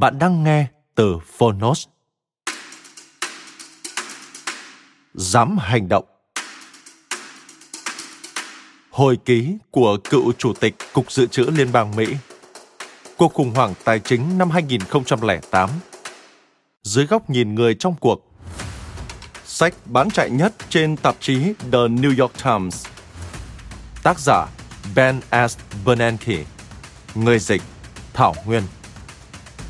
Bạn đang nghe từ Phonos. Dám hành động. Hồi ký của cựu Chủ tịch Cục Dự trữ Liên bang Mỹ. Cuộc khủng hoảng tài chính năm 2008 Dưới góc nhìn người trong cuộc. Sách bán chạy nhất trên tạp chí The New York Times. Tác giả Ben S. Bernanke. Người dịch Thảo Nguyên.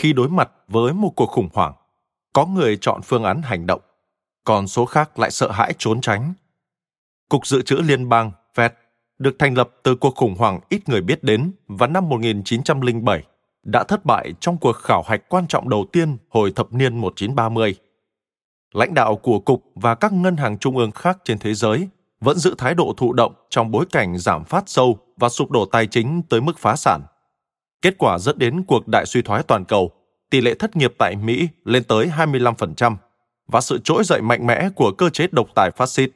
khi đối mặt với một cuộc khủng hoảng, có người chọn phương án hành động, còn số khác lại sợ hãi trốn tránh cục dự trữ liên bang fed được thành lập từ cuộc khủng hoảng ít người biết đến vào năm 1907 đã thất bại trong cuộc khảo hạch quan trọng đầu tiên hồi thập niên 1930. Lãnh đạo của cục và các ngân hàng trung ương khác trên thế giới vẫn giữ thái độ thụ động trong bối cảnh giảm phát sâu và sụp đổ tài chính tới mức phá sản. Kết quả dẫn đến cuộc đại suy thoái toàn cầu, tỷ lệ thất nghiệp tại Mỹ lên tới 25% và sự trỗi dậy mạnh mẽ của cơ chế độc tài phát xít.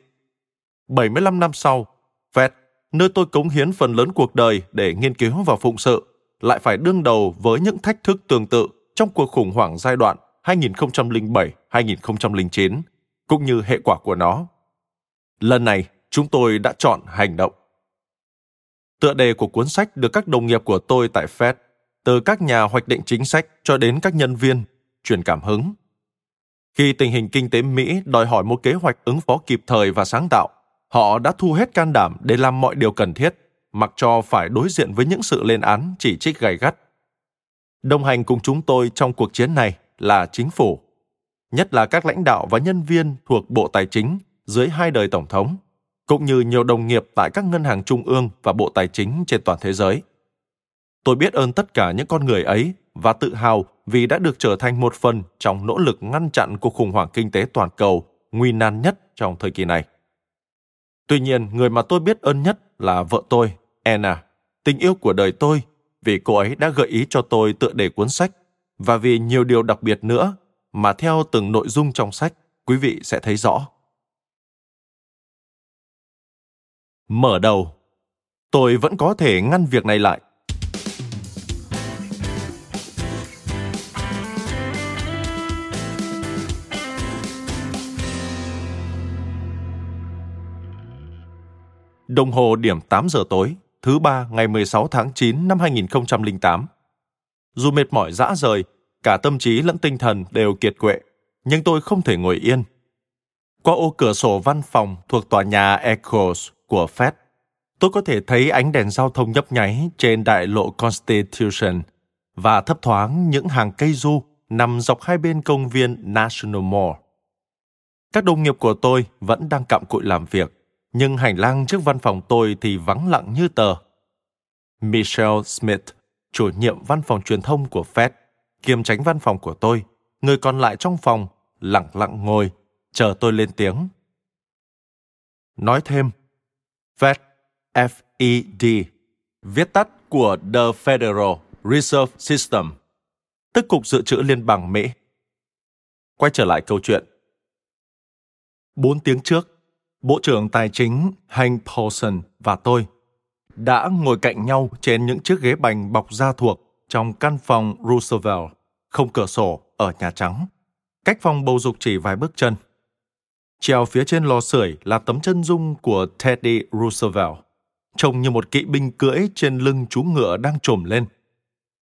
75 năm sau, Fed, nơi tôi cống hiến phần lớn cuộc đời để nghiên cứu và phụng sự, lại phải đương đầu với những thách thức tương tự trong cuộc khủng hoảng giai đoạn 2007-2009, cũng như hệ quả của nó. Lần này, chúng tôi đã chọn hành động. Tựa đề của cuốn sách được các đồng nghiệp của tôi tại Fed, từ các nhà hoạch định chính sách cho đến các nhân viên, truyền cảm hứng. Khi tình hình kinh tế Mỹ đòi hỏi một kế hoạch ứng phó kịp thời và sáng tạo, họ đã thu hết can đảm để làm mọi điều cần thiết, mặc cho phải đối diện với những sự lên án chỉ trích gay gắt. Đồng hành cùng chúng tôi trong cuộc chiến này là chính phủ, nhất là các lãnh đạo và nhân viên thuộc Bộ Tài chính dưới hai đời Tổng thống cũng như nhiều đồng nghiệp tại các ngân hàng trung ương và bộ tài chính trên toàn thế giới. Tôi biết ơn tất cả những con người ấy và tự hào vì đã được trở thành một phần trong nỗ lực ngăn chặn cuộc khủng hoảng kinh tế toàn cầu nguy nan nhất trong thời kỳ này. Tuy nhiên, người mà tôi biết ơn nhất là vợ tôi, Anna, tình yêu của đời tôi, vì cô ấy đã gợi ý cho tôi tựa đề cuốn sách và vì nhiều điều đặc biệt nữa mà theo từng nội dung trong sách, quý vị sẽ thấy rõ. Mở đầu, tôi vẫn có thể ngăn việc này lại. Đồng hồ điểm 8 giờ tối, thứ ba ngày 16 tháng 9 năm 2008. Dù mệt mỏi dã rời, cả tâm trí lẫn tinh thần đều kiệt quệ, nhưng tôi không thể ngồi yên. Qua ô cửa sổ văn phòng thuộc tòa nhà Echoes, của Fed, tôi có thể thấy ánh đèn giao thông nhấp nháy trên đại lộ Constitution và thấp thoáng những hàng cây du nằm dọc hai bên công viên National Mall. Các đồng nghiệp của tôi vẫn đang cặm cụi làm việc, nhưng hành lang trước văn phòng tôi thì vắng lặng như tờ. Michelle Smith, chủ nhiệm văn phòng truyền thông của Fed, kiêm tránh văn phòng của tôi, người còn lại trong phòng, lặng lặng ngồi, chờ tôi lên tiếng. Nói thêm, Fed, FED, viết tắt của The Federal Reserve System, tức Cục Dự trữ Liên bang Mỹ. Quay trở lại câu chuyện. Bốn tiếng trước, Bộ trưởng Tài chính Hank Paulson và tôi đã ngồi cạnh nhau trên những chiếc ghế bành bọc da thuộc trong căn phòng Roosevelt, không cửa sổ ở Nhà Trắng, cách phòng bầu dục chỉ vài bước chân. Treo phía trên lò sưởi là tấm chân dung của Teddy Roosevelt, trông như một kỵ binh cưỡi trên lưng chú ngựa đang trồm lên.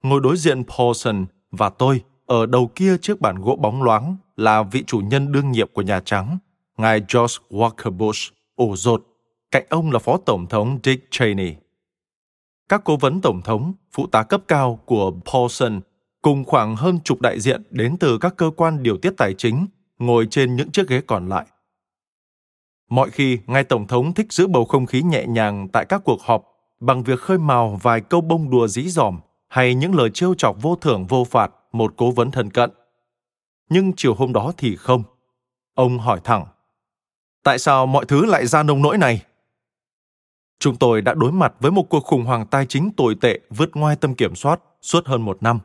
Ngồi đối diện Paulson và tôi ở đầu kia chiếc bàn gỗ bóng loáng là vị chủ nhân đương nhiệm của Nhà Trắng, ngài George Walker Bush, ổ rột. Cạnh ông là Phó Tổng thống Dick Cheney. Các cố vấn Tổng thống, phụ tá cấp cao của Paulson cùng khoảng hơn chục đại diện đến từ các cơ quan điều tiết tài chính ngồi trên những chiếc ghế còn lại. Mọi khi, ngài Tổng thống thích giữ bầu không khí nhẹ nhàng tại các cuộc họp bằng việc khơi mào vài câu bông đùa dí dỏm hay những lời trêu chọc vô thưởng vô phạt một cố vấn thân cận. Nhưng chiều hôm đó thì không. Ông hỏi thẳng, tại sao mọi thứ lại ra nông nỗi này? Chúng tôi đã đối mặt với một cuộc khủng hoảng tài chính tồi tệ vượt ngoài tâm kiểm soát suốt hơn một năm.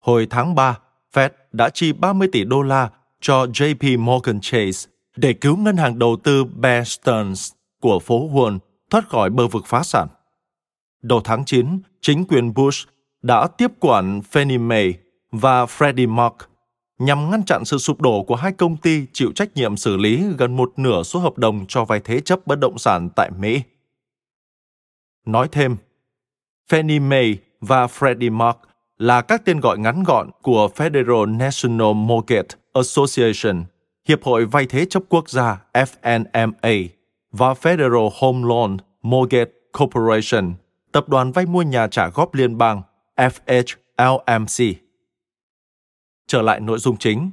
Hồi tháng 3, Fed đã chi 30 tỷ đô la cho JP Morgan Chase để cứu ngân hàng đầu tư Bear Stearns của phố Wall thoát khỏi bờ vực phá sản. Đầu tháng 9, chính quyền Bush đã tiếp quản Fannie Mae và Freddie Mac nhằm ngăn chặn sự sụp đổ của hai công ty chịu trách nhiệm xử lý gần một nửa số hợp đồng cho vay thế chấp bất động sản tại Mỹ. Nói thêm, Fannie Mae và Freddie Mac là các tên gọi ngắn gọn của Federal National Mortgage Association, Hiệp hội vay thế chấp quốc gia FNMA và Federal Home Loan Mortgage Corporation, tập đoàn vay mua nhà trả góp liên bang FHLMC. Trở lại nội dung chính.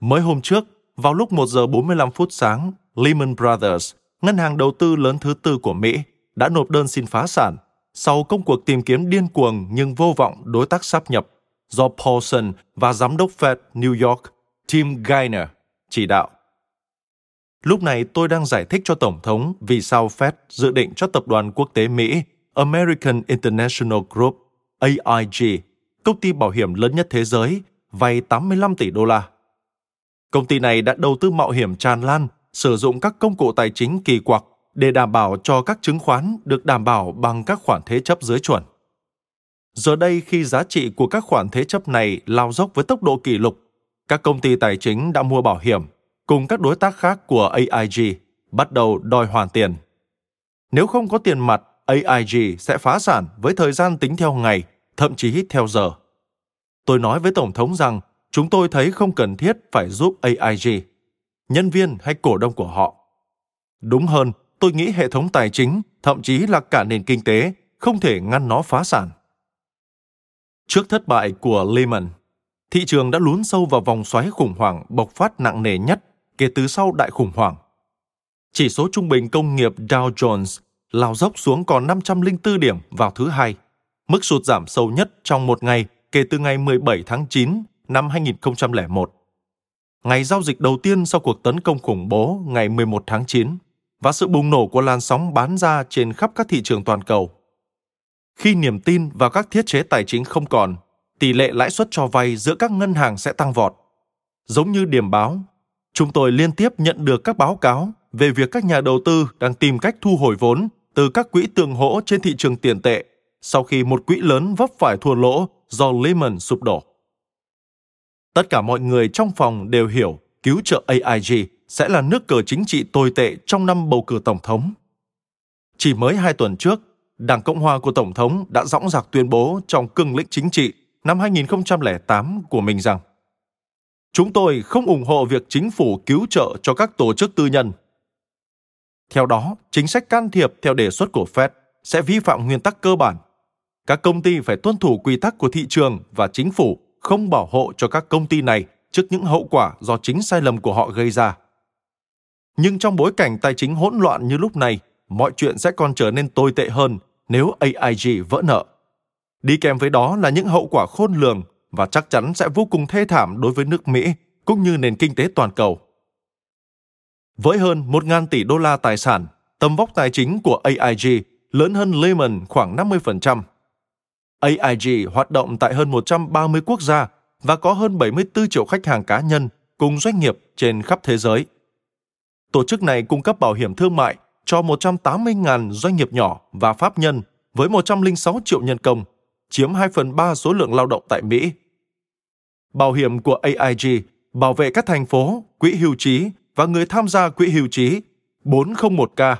Mới hôm trước, vào lúc 1 giờ 45 phút sáng, Lehman Brothers, ngân hàng đầu tư lớn thứ tư của Mỹ, đã nộp đơn xin phá sản sau công cuộc tìm kiếm điên cuồng nhưng vô vọng đối tác sáp nhập do Paulson và giám đốc Fed New York Tim Geithner chỉ đạo. Lúc này tôi đang giải thích cho Tổng thống vì sao Fed dự định cho tập đoàn quốc tế Mỹ American International Group AIG, công ty bảo hiểm lớn nhất thế giới, vay 85 tỷ đô la. Công ty này đã đầu tư mạo hiểm tràn lan, sử dụng các công cụ tài chính kỳ quặc để đảm bảo cho các chứng khoán được đảm bảo bằng các khoản thế chấp dưới chuẩn. Giờ đây khi giá trị của các khoản thế chấp này lao dốc với tốc độ kỷ lục, các công ty tài chính đã mua bảo hiểm cùng các đối tác khác của AIG bắt đầu đòi hoàn tiền. Nếu không có tiền mặt, AIG sẽ phá sản với thời gian tính theo ngày, thậm chí theo giờ. Tôi nói với Tổng thống rằng chúng tôi thấy không cần thiết phải giúp AIG, nhân viên hay cổ đông của họ. Đúng hơn, tôi nghĩ hệ thống tài chính, thậm chí là cả nền kinh tế, không thể ngăn nó phá sản. Trước thất bại của Lehman, thị trường đã lún sâu vào vòng xoáy khủng hoảng bộc phát nặng nề nhất kể từ sau đại khủng hoảng. Chỉ số trung bình công nghiệp Dow Jones lao dốc xuống còn 504 điểm vào thứ hai, mức sụt giảm sâu nhất trong một ngày kể từ ngày 17 tháng 9 năm 2001. Ngày giao dịch đầu tiên sau cuộc tấn công khủng bố ngày 11 tháng 9 và sự bùng nổ của làn sóng bán ra trên khắp các thị trường toàn cầu. Khi niềm tin vào các thiết chế tài chính không còn, tỷ lệ lãi suất cho vay giữa các ngân hàng sẽ tăng vọt. Giống như điểm báo, chúng tôi liên tiếp nhận được các báo cáo về việc các nhà đầu tư đang tìm cách thu hồi vốn từ các quỹ tương hỗ trên thị trường tiền tệ sau khi một quỹ lớn vấp phải thua lỗ do Lehman sụp đổ. Tất cả mọi người trong phòng đều hiểu cứu trợ AIG sẽ là nước cờ chính trị tồi tệ trong năm bầu cử tổng thống. Chỉ mới hai tuần trước, Đảng Cộng hòa của Tổng thống đã dõng dạc tuyên bố trong cương lĩnh chính trị năm 2008 của mình rằng Chúng tôi không ủng hộ việc chính phủ cứu trợ cho các tổ chức tư nhân. Theo đó, chính sách can thiệp theo đề xuất của Fed sẽ vi phạm nguyên tắc cơ bản. Các công ty phải tuân thủ quy tắc của thị trường và chính phủ không bảo hộ cho các công ty này trước những hậu quả do chính sai lầm của họ gây ra. Nhưng trong bối cảnh tài chính hỗn loạn như lúc này, mọi chuyện sẽ còn trở nên tồi tệ hơn nếu AIG vỡ nợ. Đi kèm với đó là những hậu quả khôn lường và chắc chắn sẽ vô cùng thê thảm đối với nước Mỹ cũng như nền kinh tế toàn cầu. Với hơn 1.000 tỷ đô la tài sản, tầm vóc tài chính của AIG lớn hơn Lehman khoảng 50%. AIG hoạt động tại hơn 130 quốc gia và có hơn 74 triệu khách hàng cá nhân cùng doanh nghiệp trên khắp thế giới. Tổ chức này cung cấp bảo hiểm thương mại cho 180.000 doanh nghiệp nhỏ và pháp nhân với 106 triệu nhân công, chiếm 2 phần 3 số lượng lao động tại Mỹ. Bảo hiểm của AIG bảo vệ các thành phố, quỹ hưu trí và người tham gia quỹ hưu trí 401k.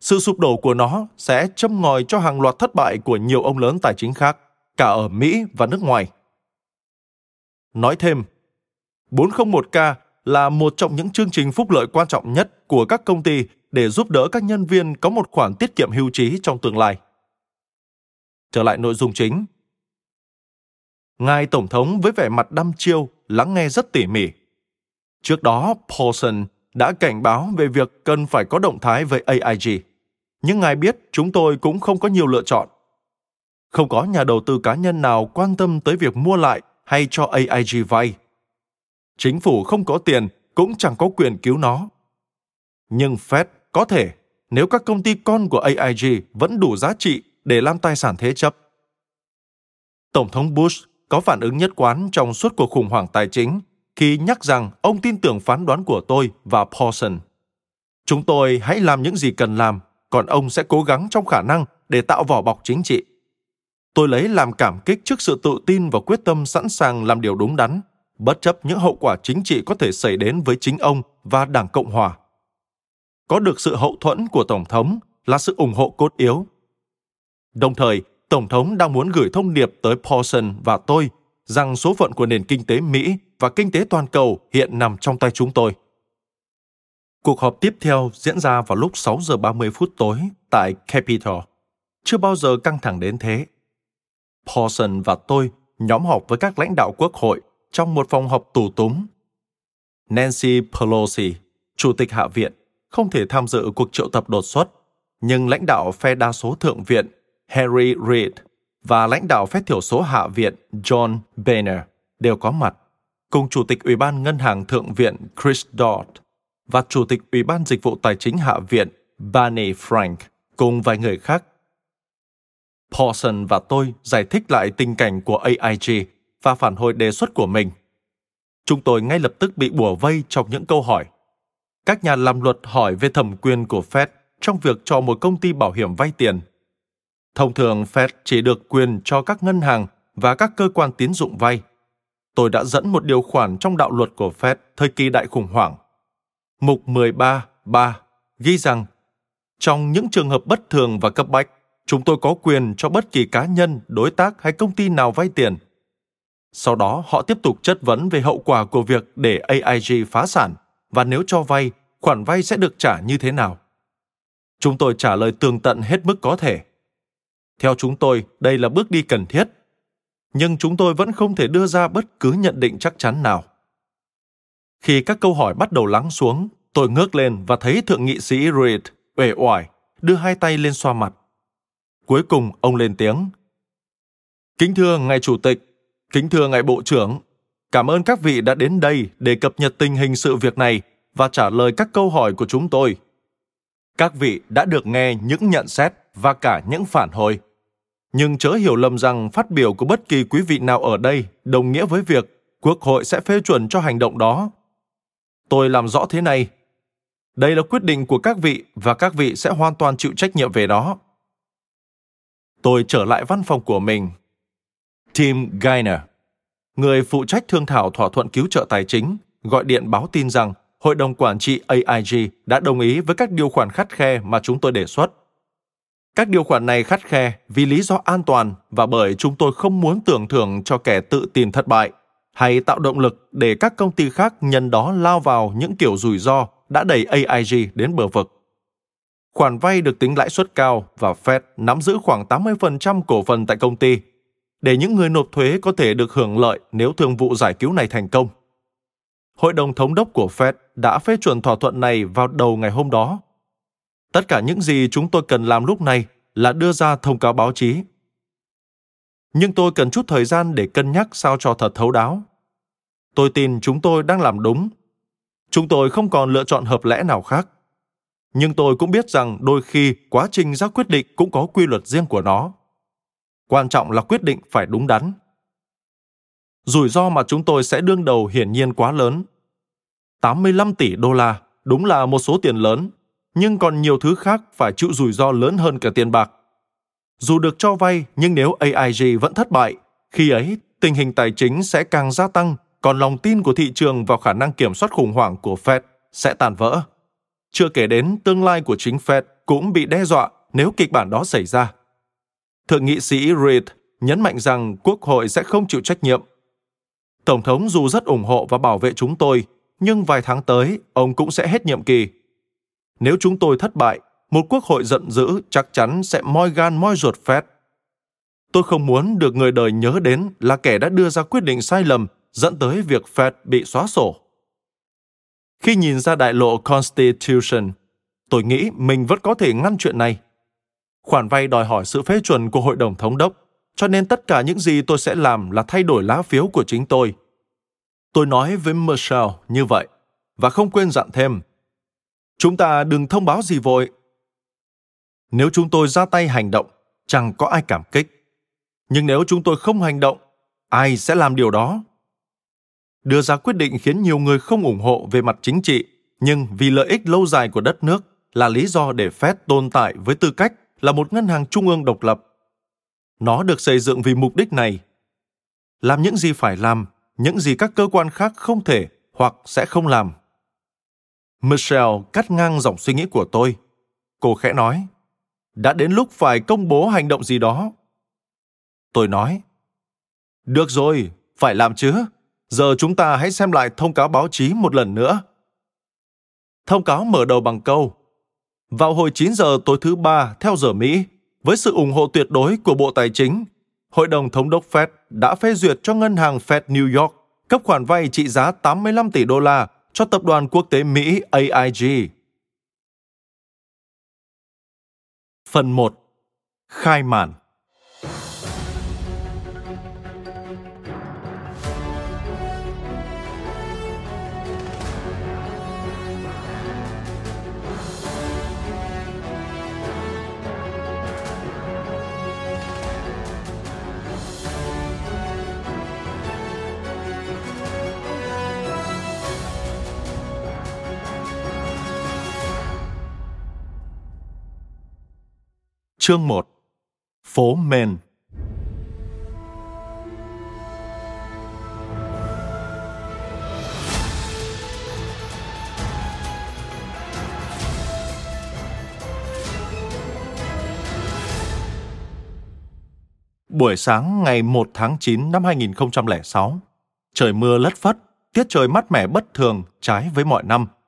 Sự sụp đổ của nó sẽ châm ngòi cho hàng loạt thất bại của nhiều ông lớn tài chính khác, cả ở Mỹ và nước ngoài. Nói thêm, 401k là một trong những chương trình phúc lợi quan trọng nhất của các công ty để giúp đỡ các nhân viên có một khoản tiết kiệm hưu trí trong tương lai. Trở lại nội dung chính. Ngài Tổng thống với vẻ mặt đăm chiêu lắng nghe rất tỉ mỉ. Trước đó, Paulson đã cảnh báo về việc cần phải có động thái với AIG. Nhưng ngài biết chúng tôi cũng không có nhiều lựa chọn. Không có nhà đầu tư cá nhân nào quan tâm tới việc mua lại hay cho AIG vay. Chính phủ không có tiền cũng chẳng có quyền cứu nó. Nhưng Fed có thể nếu các công ty con của AIG vẫn đủ giá trị để làm tài sản thế chấp. Tổng thống Bush có phản ứng nhất quán trong suốt cuộc khủng hoảng tài chính khi nhắc rằng ông tin tưởng phán đoán của tôi và Paulson. Chúng tôi hãy làm những gì cần làm, còn ông sẽ cố gắng trong khả năng để tạo vỏ bọc chính trị. Tôi lấy làm cảm kích trước sự tự tin và quyết tâm sẵn sàng làm điều đúng đắn, bất chấp những hậu quả chính trị có thể xảy đến với chính ông và Đảng Cộng Hòa. Có được sự hậu thuẫn của Tổng thống là sự ủng hộ cốt yếu. Đồng thời, Tổng thống đang muốn gửi thông điệp tới Paulson và tôi rằng số phận của nền kinh tế Mỹ và kinh tế toàn cầu hiện nằm trong tay chúng tôi. Cuộc họp tiếp theo diễn ra vào lúc 6 giờ 30 phút tối tại Capitol. Chưa bao giờ căng thẳng đến thế. Paulson và tôi nhóm họp với các lãnh đạo quốc hội trong một phòng họp tù túng. Nancy Pelosi, Chủ tịch Hạ viện, không thể tham dự cuộc triệu tập đột xuất, nhưng lãnh đạo phe đa số Thượng viện Harry Reid và lãnh đạo phép thiểu số Hạ viện John Boehner đều có mặt, cùng Chủ tịch Ủy ban Ngân hàng Thượng viện Chris Dodd và Chủ tịch Ủy ban Dịch vụ Tài chính Hạ viện Barney Frank cùng vài người khác. Paulson và tôi giải thích lại tình cảnh của AIG và phản hồi đề xuất của mình. Chúng tôi ngay lập tức bị bùa vây trong những câu hỏi. Các nhà làm luật hỏi về thẩm quyền của Fed trong việc cho một công ty bảo hiểm vay tiền Thông thường Fed chỉ được quyền cho các ngân hàng và các cơ quan tín dụng vay. Tôi đã dẫn một điều khoản trong đạo luật của Fed thời kỳ đại khủng hoảng. Mục 13.3 ghi rằng trong những trường hợp bất thường và cấp bách, chúng tôi có quyền cho bất kỳ cá nhân, đối tác hay công ty nào vay tiền. Sau đó, họ tiếp tục chất vấn về hậu quả của việc để AIG phá sản và nếu cho vay, khoản vay sẽ được trả như thế nào. Chúng tôi trả lời tường tận hết mức có thể. Theo chúng tôi, đây là bước đi cần thiết. Nhưng chúng tôi vẫn không thể đưa ra bất cứ nhận định chắc chắn nào. Khi các câu hỏi bắt đầu lắng xuống, tôi ngước lên và thấy thượng nghị sĩ Reid uể oải đưa hai tay lên xoa mặt. Cuối cùng ông lên tiếng. Kính thưa ngài chủ tịch, kính thưa ngài bộ trưởng, cảm ơn các vị đã đến đây để cập nhật tình hình sự việc này và trả lời các câu hỏi của chúng tôi. Các vị đã được nghe những nhận xét và cả những phản hồi nhưng chớ hiểu lầm rằng phát biểu của bất kỳ quý vị nào ở đây đồng nghĩa với việc quốc hội sẽ phê chuẩn cho hành động đó. Tôi làm rõ thế này. Đây là quyết định của các vị và các vị sẽ hoàn toàn chịu trách nhiệm về đó. Tôi trở lại văn phòng của mình. Tim gainer người phụ trách thương thảo thỏa thuận cứu trợ tài chính, gọi điện báo tin rằng hội đồng quản trị aig đã đồng ý với các điều khoản khắt khe mà chúng tôi đề xuất các điều khoản này khắt khe vì lý do an toàn và bởi chúng tôi không muốn tưởng thưởng cho kẻ tự tin thất bại hay tạo động lực để các công ty khác nhân đó lao vào những kiểu rủi ro đã đẩy AIG đến bờ vực. Khoản vay được tính lãi suất cao và Fed nắm giữ khoảng 80% cổ phần tại công ty, để những người nộp thuế có thể được hưởng lợi nếu thương vụ giải cứu này thành công. Hội đồng thống đốc của Fed đã phê chuẩn thỏa thuận này vào đầu ngày hôm đó tất cả những gì chúng tôi cần làm lúc này là đưa ra thông cáo báo chí nhưng tôi cần chút thời gian để cân nhắc sao cho thật thấu đáo tôi tin chúng tôi đang làm đúng chúng tôi không còn lựa chọn hợp lẽ nào khác Nhưng tôi cũng biết rằng đôi khi quá trình ra quyết định cũng có quy luật riêng của nó. Quan trọng là quyết định phải đúng đắn. Rủi ro mà chúng tôi sẽ đương đầu hiển nhiên quá lớn. 85 tỷ đô la đúng là một số tiền lớn, nhưng còn nhiều thứ khác phải chịu rủi ro lớn hơn cả tiền bạc. Dù được cho vay, nhưng nếu AIG vẫn thất bại, khi ấy tình hình tài chính sẽ càng gia tăng, còn lòng tin của thị trường vào khả năng kiểm soát khủng hoảng của Fed sẽ tàn vỡ. Chưa kể đến tương lai của chính Fed cũng bị đe dọa nếu kịch bản đó xảy ra. Thượng nghị sĩ Reid nhấn mạnh rằng Quốc hội sẽ không chịu trách nhiệm. Tổng thống dù rất ủng hộ và bảo vệ chúng tôi, nhưng vài tháng tới, ông cũng sẽ hết nhiệm kỳ. Nếu chúng tôi thất bại, một quốc hội giận dữ chắc chắn sẽ moi gan moi ruột Fed. Tôi không muốn được người đời nhớ đến là kẻ đã đưa ra quyết định sai lầm dẫn tới việc Fed bị xóa sổ. Khi nhìn ra đại lộ Constitution, tôi nghĩ mình vẫn có thể ngăn chuyện này. Khoản vay đòi hỏi sự phê chuẩn của Hội đồng Thống đốc, cho nên tất cả những gì tôi sẽ làm là thay đổi lá phiếu của chính tôi. Tôi nói với Michelle như vậy, và không quên dặn thêm. Chúng ta đừng thông báo gì vội. Nếu chúng tôi ra tay hành động, chẳng có ai cảm kích. Nhưng nếu chúng tôi không hành động, ai sẽ làm điều đó? đưa ra quyết định khiến nhiều người không ủng hộ về mặt chính trị, nhưng vì lợi ích lâu dài của đất nước là lý do để Fed tồn tại với tư cách là một ngân hàng trung ương độc lập. Nó được xây dựng vì mục đích này. Làm những gì phải làm, những gì các cơ quan khác không thể hoặc sẽ không làm. Michelle cắt ngang dòng suy nghĩ của tôi. Cô khẽ nói, đã đến lúc phải công bố hành động gì đó. Tôi nói, được rồi, phải làm chứ. Giờ chúng ta hãy xem lại thông cáo báo chí một lần nữa. Thông cáo mở đầu bằng câu Vào hồi 9 giờ tối thứ ba theo giờ Mỹ, với sự ủng hộ tuyệt đối của Bộ Tài chính, Hội đồng Thống đốc Fed đã phê duyệt cho ngân hàng Fed New York cấp khoản vay trị giá 85 tỷ đô la cho tập đoàn quốc tế Mỹ AIG. Phần 1. Khai màn Chương 1 Phố Men. Buổi sáng ngày 1 tháng 9 năm 2006, trời mưa lất phất, tiết trời mát mẻ bất thường trái với mọi năm –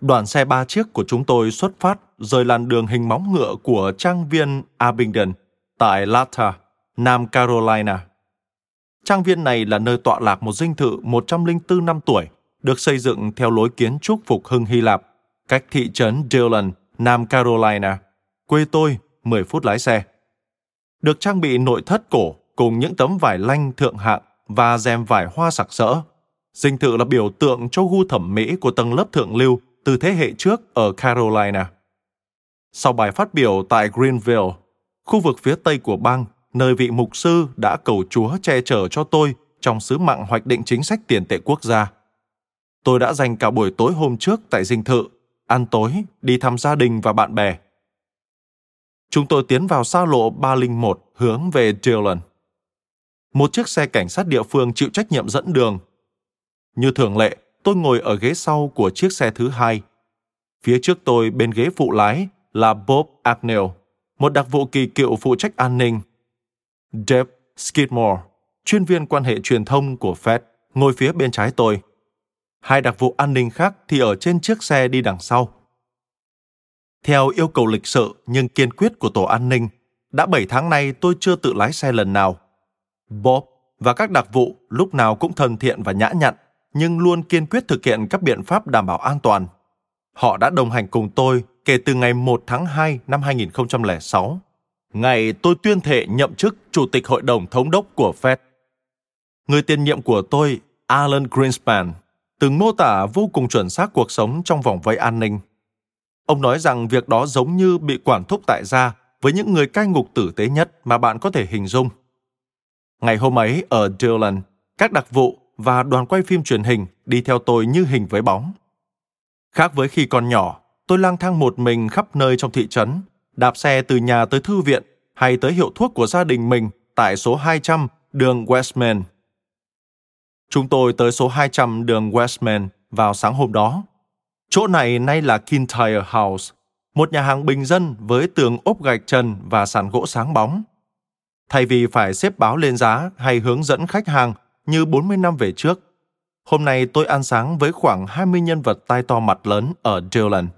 Đoàn xe ba chiếc của chúng tôi xuất phát rời làn đường hình móng ngựa của trang viên Abingdon tại Latta, Nam Carolina. Trang viên này là nơi tọa lạc một dinh thự 104 năm tuổi, được xây dựng theo lối kiến trúc phục hưng Hy Lạp, cách thị trấn Dillon, Nam Carolina, quê tôi 10 phút lái xe. Được trang bị nội thất cổ cùng những tấm vải lanh thượng hạng và rèm vải hoa sặc sỡ. Dinh thự là biểu tượng cho gu thẩm mỹ của tầng lớp thượng lưu từ thế hệ trước ở Carolina. Sau bài phát biểu tại Greenville, khu vực phía tây của bang, nơi vị mục sư đã cầu Chúa che chở cho tôi trong sứ mạng hoạch định chính sách tiền tệ quốc gia. Tôi đã dành cả buổi tối hôm trước tại dinh thự, ăn tối, đi thăm gia đình và bạn bè. Chúng tôi tiến vào xa lộ 301 hướng về Dillon. Một chiếc xe cảnh sát địa phương chịu trách nhiệm dẫn đường. Như thường lệ, tôi ngồi ở ghế sau của chiếc xe thứ hai. Phía trước tôi bên ghế phụ lái là Bob Agnew, một đặc vụ kỳ cựu phụ trách an ninh. Dave Skidmore, chuyên viên quan hệ truyền thông của Fed, ngồi phía bên trái tôi. Hai đặc vụ an ninh khác thì ở trên chiếc xe đi đằng sau. Theo yêu cầu lịch sự nhưng kiên quyết của tổ an ninh, đã 7 tháng nay tôi chưa tự lái xe lần nào. Bob và các đặc vụ lúc nào cũng thân thiện và nhã nhặn nhưng luôn kiên quyết thực hiện các biện pháp đảm bảo an toàn. Họ đã đồng hành cùng tôi kể từ ngày 1 tháng 2 năm 2006, ngày tôi tuyên thệ nhậm chức Chủ tịch Hội đồng Thống đốc của Fed. Người tiền nhiệm của tôi, Alan Greenspan, từng mô tả vô cùng chuẩn xác cuộc sống trong vòng vây an ninh. Ông nói rằng việc đó giống như bị quản thúc tại gia với những người cai ngục tử tế nhất mà bạn có thể hình dung. Ngày hôm ấy ở Dillon, các đặc vụ và đoàn quay phim truyền hình đi theo tôi như hình với bóng. Khác với khi còn nhỏ, tôi lang thang một mình khắp nơi trong thị trấn, đạp xe từ nhà tới thư viện hay tới hiệu thuốc của gia đình mình tại số 200 đường Westman. Chúng tôi tới số 200 đường Westman vào sáng hôm đó. Chỗ này nay là Kintyre House, một nhà hàng bình dân với tường ốp gạch trần và sàn gỗ sáng bóng. Thay vì phải xếp báo lên giá hay hướng dẫn khách hàng như 40 năm về trước, hôm nay tôi ăn sáng với khoảng 20 nhân vật tai to mặt lớn ở Dillon,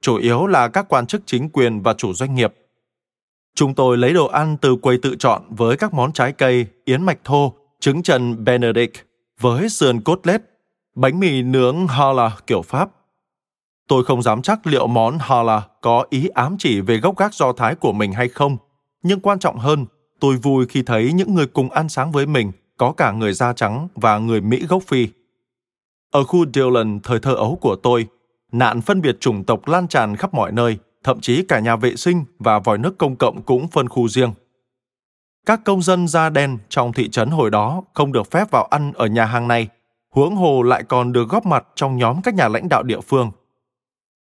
chủ yếu là các quan chức chính quyền và chủ doanh nghiệp. Chúng tôi lấy đồ ăn từ quầy tự chọn với các món trái cây, yến mạch thô, trứng trần Benedict với sườn cốt lết, bánh mì nướng Hala kiểu Pháp. Tôi không dám chắc liệu món Hala có ý ám chỉ về gốc gác do Thái của mình hay không, nhưng quan trọng hơn, tôi vui khi thấy những người cùng ăn sáng với mình có cả người da trắng và người Mỹ gốc Phi. Ở khu Dillon thời thơ ấu của tôi, nạn phân biệt chủng tộc lan tràn khắp mọi nơi, thậm chí cả nhà vệ sinh và vòi nước công cộng cũng phân khu riêng. Các công dân da đen trong thị trấn hồi đó không được phép vào ăn ở nhà hàng này, huống hồ lại còn được góp mặt trong nhóm các nhà lãnh đạo địa phương.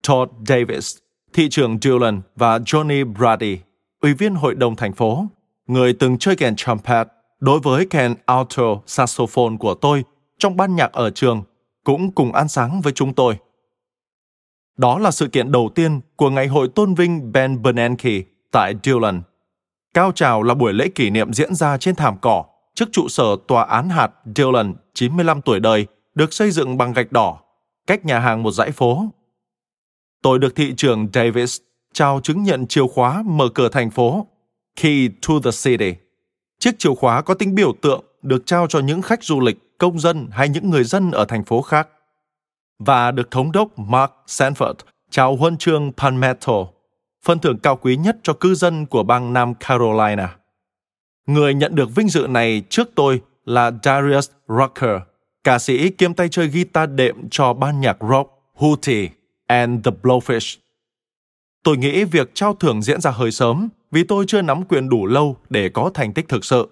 Todd Davis, thị trưởng Dillon và Johnny Brady, ủy viên hội đồng thành phố, người từng chơi kèn trumpet đối với kèn alto saxophone của tôi trong ban nhạc ở trường, cũng cùng ăn sáng với chúng tôi. Đó là sự kiện đầu tiên của ngày hội tôn vinh Ben Bernanke tại Dillon. Cao trào là buổi lễ kỷ niệm diễn ra trên thảm cỏ trước trụ sở tòa án hạt Dillon 95 tuổi đời được xây dựng bằng gạch đỏ, cách nhà hàng một dãy phố. Tôi được thị trưởng Davis trao chứng nhận chìa khóa mở cửa thành phố, Key to the City. Chiếc chìa khóa có tính biểu tượng được trao cho những khách du lịch, công dân hay những người dân ở thành phố khác và được thống đốc Mark Sanford trao huân chương Palmetto, phần thưởng cao quý nhất cho cư dân của bang Nam Carolina. Người nhận được vinh dự này trước tôi là Darius Rucker, ca sĩ kiêm tay chơi guitar đệm cho ban nhạc rock Hootie and the Blowfish. Tôi nghĩ việc trao thưởng diễn ra hơi sớm vì tôi chưa nắm quyền đủ lâu để có thành tích thực sự.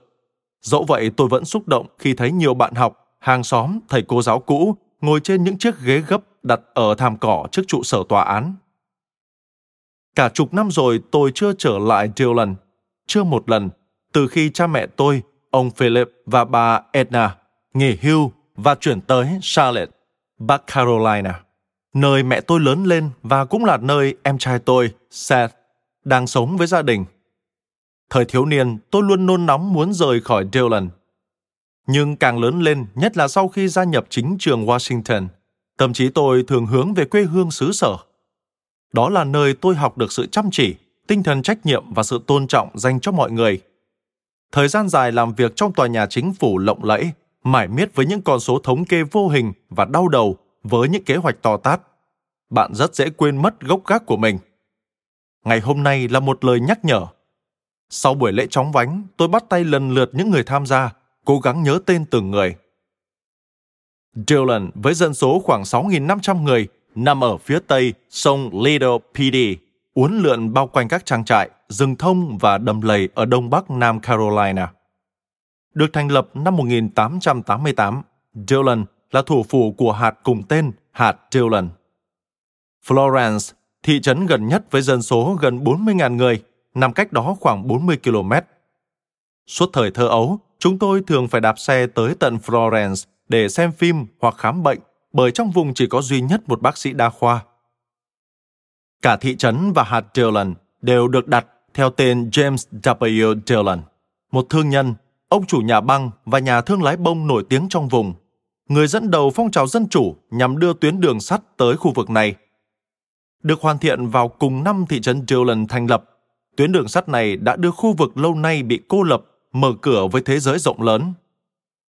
Dẫu vậy tôi vẫn xúc động khi thấy nhiều bạn học, hàng xóm, thầy cô giáo cũ ngồi trên những chiếc ghế gấp đặt ở thảm cỏ trước trụ sở tòa án. Cả chục năm rồi tôi chưa trở lại Dillon, chưa một lần, từ khi cha mẹ tôi, ông Philip và bà Edna nghỉ hưu và chuyển tới Charlotte, Bắc Carolina, nơi mẹ tôi lớn lên và cũng là nơi em trai tôi, Seth, đang sống với gia đình. Thời thiếu niên, tôi luôn nôn nóng muốn rời khỏi Dillon nhưng càng lớn lên, nhất là sau khi gia nhập chính trường Washington, tâm trí tôi thường hướng về quê hương xứ sở. Đó là nơi tôi học được sự chăm chỉ, tinh thần trách nhiệm và sự tôn trọng dành cho mọi người. Thời gian dài làm việc trong tòa nhà chính phủ lộng lẫy, mải miết với những con số thống kê vô hình và đau đầu với những kế hoạch to tát. Bạn rất dễ quên mất gốc gác của mình. Ngày hôm nay là một lời nhắc nhở. Sau buổi lễ chóng vánh, tôi bắt tay lần lượt những người tham gia cố gắng nhớ tên từng người. Dillon với dân số khoảng 6.500 người nằm ở phía tây sông Little PD, uốn lượn bao quanh các trang trại, rừng thông và đầm lầy ở đông bắc Nam Carolina. Được thành lập năm 1888, Dillon là thủ phủ của hạt cùng tên hạt Dillon. Florence, thị trấn gần nhất với dân số gần 40.000 người, nằm cách đó khoảng 40 km. Suốt thời thơ ấu, chúng tôi thường phải đạp xe tới tận Florence để xem phim hoặc khám bệnh, bởi trong vùng chỉ có duy nhất một bác sĩ đa khoa. Cả thị trấn và hạt Dillon đều được đặt theo tên James W. Dillon, một thương nhân, ông chủ nhà băng và nhà thương lái bông nổi tiếng trong vùng, người dẫn đầu phong trào dân chủ nhằm đưa tuyến đường sắt tới khu vực này. Được hoàn thiện vào cùng năm thị trấn Dillon thành lập, tuyến đường sắt này đã đưa khu vực lâu nay bị cô lập mở cửa với thế giới rộng lớn.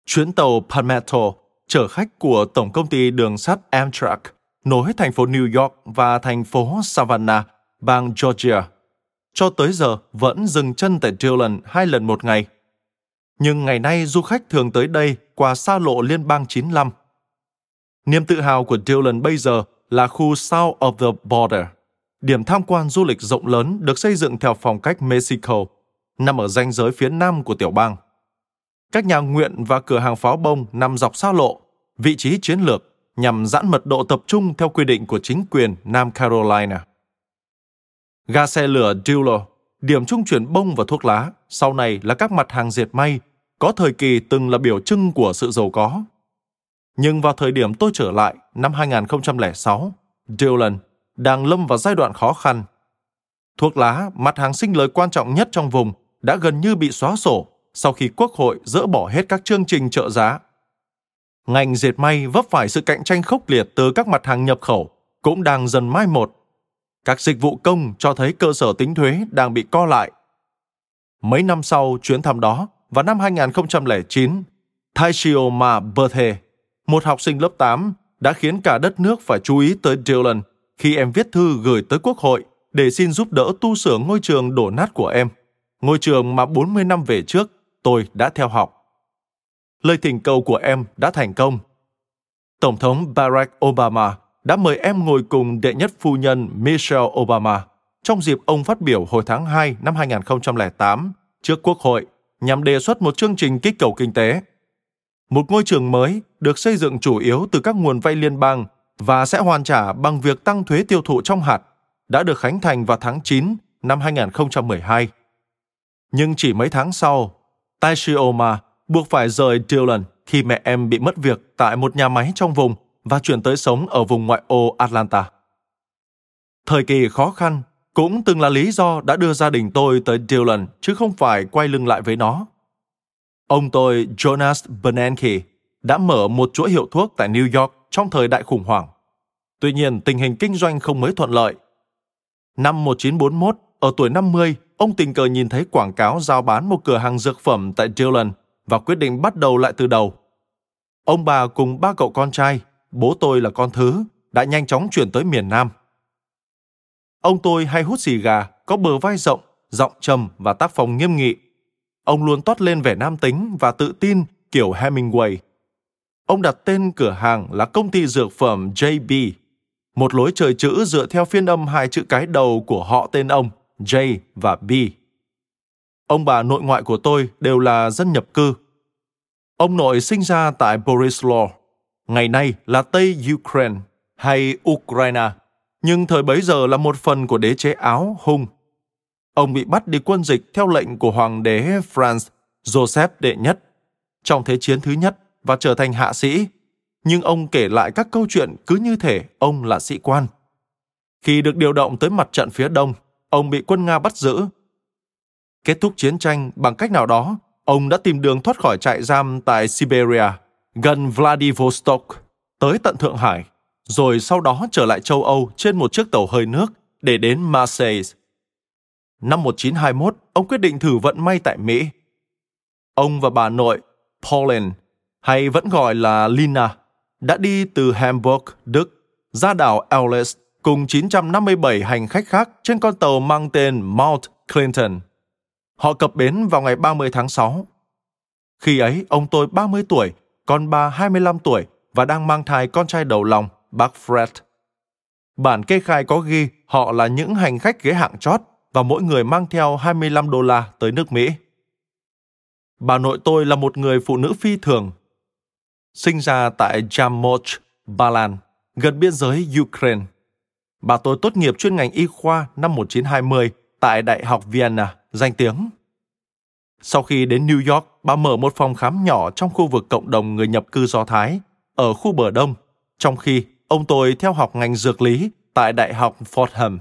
Chuyến tàu Palmetto chở khách của Tổng công ty đường sắt Amtrak nối thành phố New York và thành phố Savannah, bang Georgia. Cho tới giờ vẫn dừng chân tại Dillon hai lần một ngày. Nhưng ngày nay du khách thường tới đây qua xa lộ liên bang 95. Niềm tự hào của Dillon bây giờ là khu South of the Border, điểm tham quan du lịch rộng lớn được xây dựng theo phong cách Mexico, nằm ở ranh giới phía nam của tiểu bang. Các nhà nguyện và cửa hàng pháo bông nằm dọc xa lộ, vị trí chiến lược nhằm giãn mật độ tập trung theo quy định của chính quyền Nam Carolina. Ga xe lửa Dillon điểm trung chuyển bông và thuốc lá, sau này là các mặt hàng diệt may, có thời kỳ từng là biểu trưng của sự giàu có. Nhưng vào thời điểm tôi trở lại năm 2006, Dylan đang lâm vào giai đoạn khó khăn. Thuốc lá, mặt hàng sinh lời quan trọng nhất trong vùng, đã gần như bị xóa sổ sau khi Quốc hội dỡ bỏ hết các chương trình trợ giá. Ngành dệt may vấp phải sự cạnh tranh khốc liệt từ các mặt hàng nhập khẩu, cũng đang dần mai một. Các dịch vụ công cho thấy cơ sở tính thuế đang bị co lại. Mấy năm sau chuyến thăm đó, vào năm 2009, Taishioma Berthe, một học sinh lớp 8, đã khiến cả đất nước phải chú ý tới Dylan khi em viết thư gửi tới Quốc hội để xin giúp đỡ tu sửa ngôi trường đổ nát của em, ngôi trường mà 40 năm về trước tôi đã theo học. Lời thỉnh cầu của em đã thành công. Tổng thống Barack Obama đã mời em ngồi cùng đệ nhất phu nhân Michelle Obama trong dịp ông phát biểu hồi tháng 2 năm 2008 trước Quốc hội nhằm đề xuất một chương trình kích cầu kinh tế. Một ngôi trường mới được xây dựng chủ yếu từ các nguồn vay liên bang và sẽ hoàn trả bằng việc tăng thuế tiêu thụ trong hạt, đã được khánh thành vào tháng 9 năm 2012. Nhưng chỉ mấy tháng sau, Taishioma buộc phải rời Dillon khi mẹ em bị mất việc tại một nhà máy trong vùng và chuyển tới sống ở vùng ngoại ô Atlanta. Thời kỳ khó khăn cũng từng là lý do đã đưa gia đình tôi tới Dillon chứ không phải quay lưng lại với nó. Ông tôi Jonas Bernanke đã mở một chuỗi hiệu thuốc tại New York trong thời đại khủng hoảng. Tuy nhiên, tình hình kinh doanh không mấy thuận lợi. Năm 1941, ở tuổi 50, ông tình cờ nhìn thấy quảng cáo giao bán một cửa hàng dược phẩm tại Dillon và quyết định bắt đầu lại từ đầu. Ông bà cùng ba cậu con trai, bố tôi là con thứ, đã nhanh chóng chuyển tới miền Nam. Ông tôi hay hút xì gà, có bờ vai rộng, giọng trầm và tác phong nghiêm nghị. Ông luôn toát lên vẻ nam tính và tự tin kiểu Hemingway. Ông đặt tên cửa hàng là công ty dược phẩm JB, một lối chơi chữ dựa theo phiên âm hai chữ cái đầu của họ tên ông, J và B. Ông bà nội ngoại của tôi đều là dân nhập cư. Ông nội sinh ra tại Borislaw ngày nay là Tây Ukraine hay Ukraine, nhưng thời bấy giờ là một phần của đế chế Áo Hung. Ông bị bắt đi quân dịch theo lệnh của hoàng đế Franz Joseph đệ nhất trong Thế chiến thứ nhất và trở thành hạ sĩ. Nhưng ông kể lại các câu chuyện cứ như thể ông là sĩ quan. Khi được điều động tới mặt trận phía đông, ông bị quân Nga bắt giữ. Kết thúc chiến tranh bằng cách nào đó, ông đã tìm đường thoát khỏi trại giam tại Siberia, gần Vladivostok, tới tận Thượng Hải, rồi sau đó trở lại châu Âu trên một chiếc tàu hơi nước để đến Marseille. Năm 1921, ông quyết định thử vận may tại Mỹ. Ông và bà nội, Pauline, hay vẫn gọi là Lina, đã đi từ Hamburg, Đức, ra đảo Ellis cùng 957 hành khách khác trên con tàu mang tên Mount Clinton. Họ cập bến vào ngày 30 tháng 6. Khi ấy, ông tôi 30 tuổi, con bà 25 tuổi và đang mang thai con trai đầu lòng, bác Fred. Bản kê khai có ghi họ là những hành khách ghế hạng chót và mỗi người mang theo 25 đô la tới nước Mỹ. Bà nội tôi là một người phụ nữ phi thường. Sinh ra tại Jamoch, Ba Lan, gần biên giới Ukraine. Bà tôi tốt nghiệp chuyên ngành y khoa năm 1920 tại Đại học Vienna, danh tiếng. Sau khi đến New York, bà mở một phòng khám nhỏ trong khu vực cộng đồng người nhập cư Do Thái, ở khu bờ Đông, trong khi ông tôi theo học ngành dược lý tại Đại học Fordham.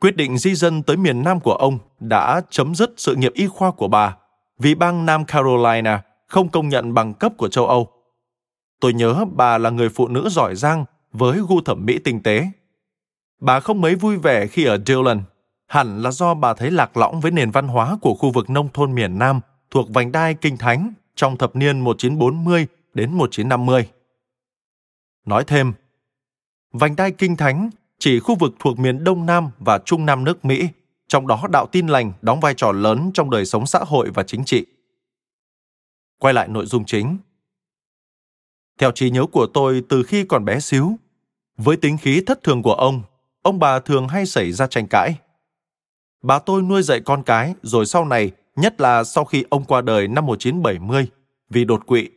Quyết định di dân tới miền Nam của ông đã chấm dứt sự nghiệp y khoa của bà vì bang Nam Carolina không công nhận bằng cấp của châu Âu. Tôi nhớ bà là người phụ nữ giỏi giang với gu thẩm mỹ tinh tế Bà không mấy vui vẻ khi ở Dillon, hẳn là do bà thấy lạc lõng với nền văn hóa của khu vực nông thôn miền Nam thuộc vành đai Kinh Thánh trong thập niên 1940 đến 1950. Nói thêm, vành đai Kinh Thánh chỉ khu vực thuộc miền Đông Nam và Trung Nam nước Mỹ, trong đó đạo tin lành đóng vai trò lớn trong đời sống xã hội và chính trị. Quay lại nội dung chính. Theo trí nhớ của tôi từ khi còn bé xíu, với tính khí thất thường của ông, ông bà thường hay xảy ra tranh cãi. Bà tôi nuôi dạy con cái, rồi sau này, nhất là sau khi ông qua đời năm 1970, vì đột quỵ.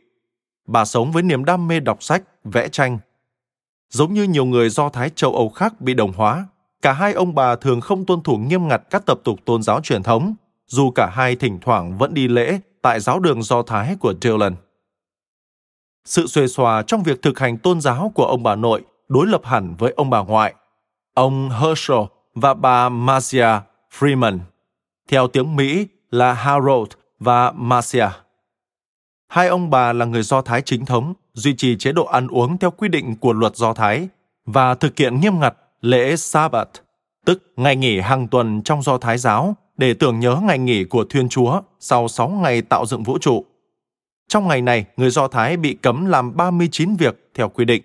Bà sống với niềm đam mê đọc sách, vẽ tranh. Giống như nhiều người Do Thái châu Âu khác bị đồng hóa, cả hai ông bà thường không tuân thủ nghiêm ngặt các tập tục tôn giáo truyền thống, dù cả hai thỉnh thoảng vẫn đi lễ tại giáo đường Do Thái của Dillon. Sự xuề xòa trong việc thực hành tôn giáo của ông bà nội đối lập hẳn với ông bà ngoại, ông Herschel và bà Marcia Freeman, theo tiếng Mỹ là Harold và Marcia. Hai ông bà là người Do Thái chính thống, duy trì chế độ ăn uống theo quy định của luật Do Thái và thực hiện nghiêm ngặt lễ Sabbath, tức ngày nghỉ hàng tuần trong Do Thái giáo để tưởng nhớ ngày nghỉ của Thiên Chúa sau 6 ngày tạo dựng vũ trụ. Trong ngày này, người Do Thái bị cấm làm 39 việc theo quy định.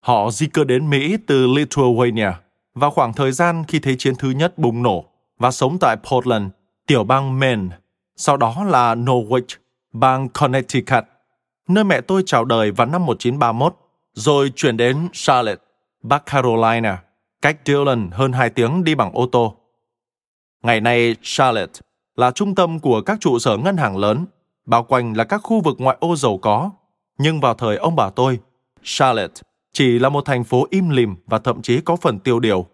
Họ di cư đến Mỹ từ Lithuania vào khoảng thời gian khi Thế chiến thứ nhất bùng nổ và sống tại Portland, tiểu bang Maine, sau đó là Norwich, bang Connecticut, nơi mẹ tôi chào đời vào năm 1931, rồi chuyển đến Charlotte, Bắc Carolina, cách Dillon hơn 2 tiếng đi bằng ô tô. Ngày nay, Charlotte là trung tâm của các trụ sở ngân hàng lớn, bao quanh là các khu vực ngoại ô giàu có. Nhưng vào thời ông bà tôi, Charlotte chỉ là một thành phố im lìm và thậm chí có phần tiêu điều.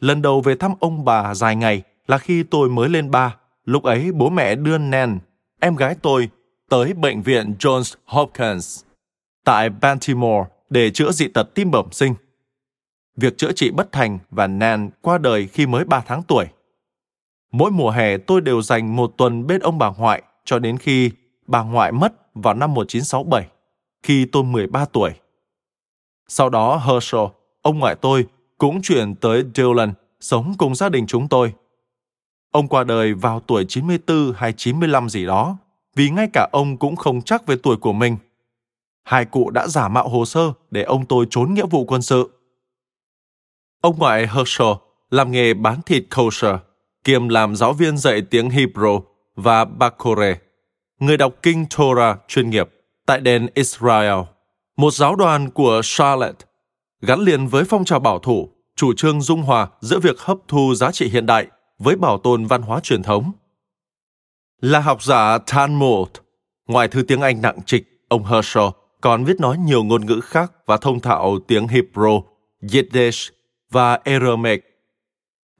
Lần đầu về thăm ông bà dài ngày là khi tôi mới lên ba. Lúc ấy bố mẹ đưa Nan, em gái tôi, tới bệnh viện Johns Hopkins tại Baltimore để chữa dị tật tim bẩm sinh. Việc chữa trị bất thành và Nan qua đời khi mới 3 tháng tuổi. Mỗi mùa hè tôi đều dành một tuần bên ông bà ngoại cho đến khi bà ngoại mất vào năm 1967, khi tôi 13 tuổi. Sau đó Herschel, ông ngoại tôi, cũng chuyển tới Dillon sống cùng gia đình chúng tôi. Ông qua đời vào tuổi 94 hay 95 gì đó, vì ngay cả ông cũng không chắc về tuổi của mình. Hai cụ đã giả mạo hồ sơ để ông tôi trốn nghĩa vụ quân sự. Ông ngoại Herschel làm nghề bán thịt kosher, kiêm làm giáo viên dạy tiếng Hebrew và Bakore, người đọc kinh Torah chuyên nghiệp tại đền Israel, một giáo đoàn của Charlotte, gắn liền với phong trào bảo thủ, chủ trương dung hòa giữa việc hấp thu giá trị hiện đại với bảo tồn văn hóa truyền thống. Là học giả Talmud, ngoài thư tiếng Anh nặng trịch, ông Herschel còn viết nói nhiều ngôn ngữ khác và thông thạo tiếng Hebrew, Yiddish và Aramaic.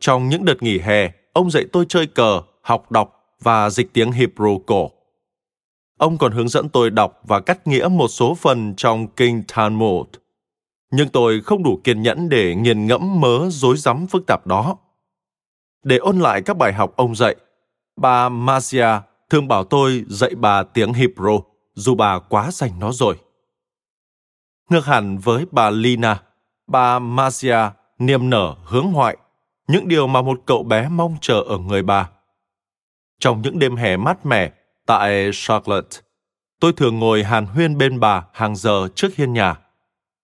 Trong những đợt nghỉ hè, ông dạy tôi chơi cờ, học đọc và dịch tiếng Hebrew cổ. Ông còn hướng dẫn tôi đọc và cắt nghĩa một số phần trong kinh Talmud. Nhưng tôi không đủ kiên nhẫn để nghiền ngẫm mớ rối rắm phức tạp đó. Để ôn lại các bài học ông dạy, bà Masia thường bảo tôi dạy bà tiếng Hebrew, dù bà quá dành nó rồi. Ngược hẳn với bà Lina, bà Masia niềm nở hướng ngoại, những điều mà một cậu bé mong chờ ở người bà. Trong những đêm hè mát mẻ tại Charlotte, tôi thường ngồi hàn huyên bên bà hàng giờ trước hiên nhà.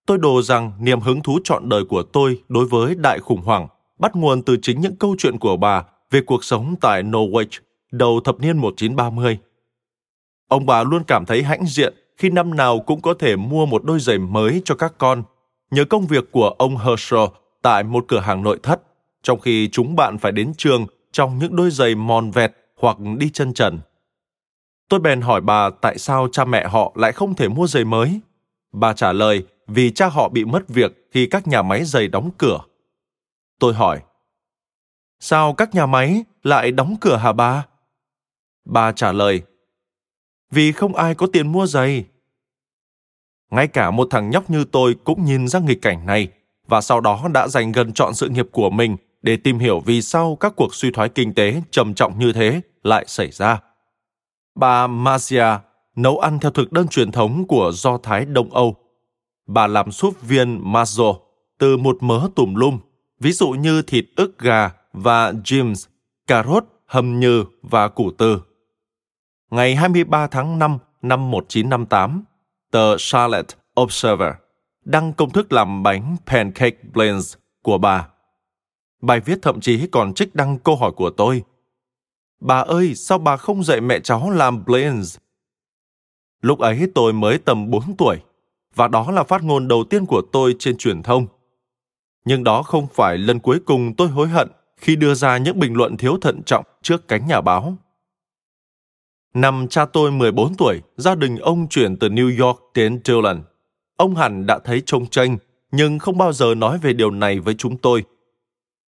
Tôi đồ rằng niềm hứng thú trọn đời của tôi đối với đại khủng hoảng bắt nguồn từ chính những câu chuyện của bà về cuộc sống tại Norwich đầu thập niên 1930. Ông bà luôn cảm thấy hãnh diện khi năm nào cũng có thể mua một đôi giày mới cho các con, nhờ công việc của ông Herschel tại một cửa hàng nội thất, trong khi chúng bạn phải đến trường trong những đôi giày mòn vẹt hoặc đi chân trần. Tôi bèn hỏi bà tại sao cha mẹ họ lại không thể mua giày mới. Bà trả lời vì cha họ bị mất việc khi các nhà máy giày đóng cửa. Tôi hỏi, sao các nhà máy lại đóng cửa hả bà? Bà trả lời, vì không ai có tiền mua giày. Ngay cả một thằng nhóc như tôi cũng nhìn ra nghịch cảnh này và sau đó đã dành gần chọn sự nghiệp của mình để tìm hiểu vì sao các cuộc suy thoái kinh tế trầm trọng như thế lại xảy ra. Bà Masia nấu ăn theo thực đơn truyền thống của Do Thái Đông Âu. Bà làm súp viên mazo từ một mớ tùm lum, ví dụ như thịt ức gà và James, cà rốt, hầm nhừ và củ từ. Ngày 23 tháng 5 năm 1958, tờ Charlotte Observer đăng công thức làm bánh pancake blends của bà. Bài viết thậm chí còn trích đăng câu hỏi của tôi. Bà ơi, sao bà không dạy mẹ cháu làm blends? Lúc ấy tôi mới tầm 4 tuổi, và đó là phát ngôn đầu tiên của tôi trên truyền thông. Nhưng đó không phải lần cuối cùng tôi hối hận khi đưa ra những bình luận thiếu thận trọng trước cánh nhà báo. Năm cha tôi 14 tuổi, gia đình ông chuyển từ New York đến Dillon. Ông hẳn đã thấy trông tranh, nhưng không bao giờ nói về điều này với chúng tôi.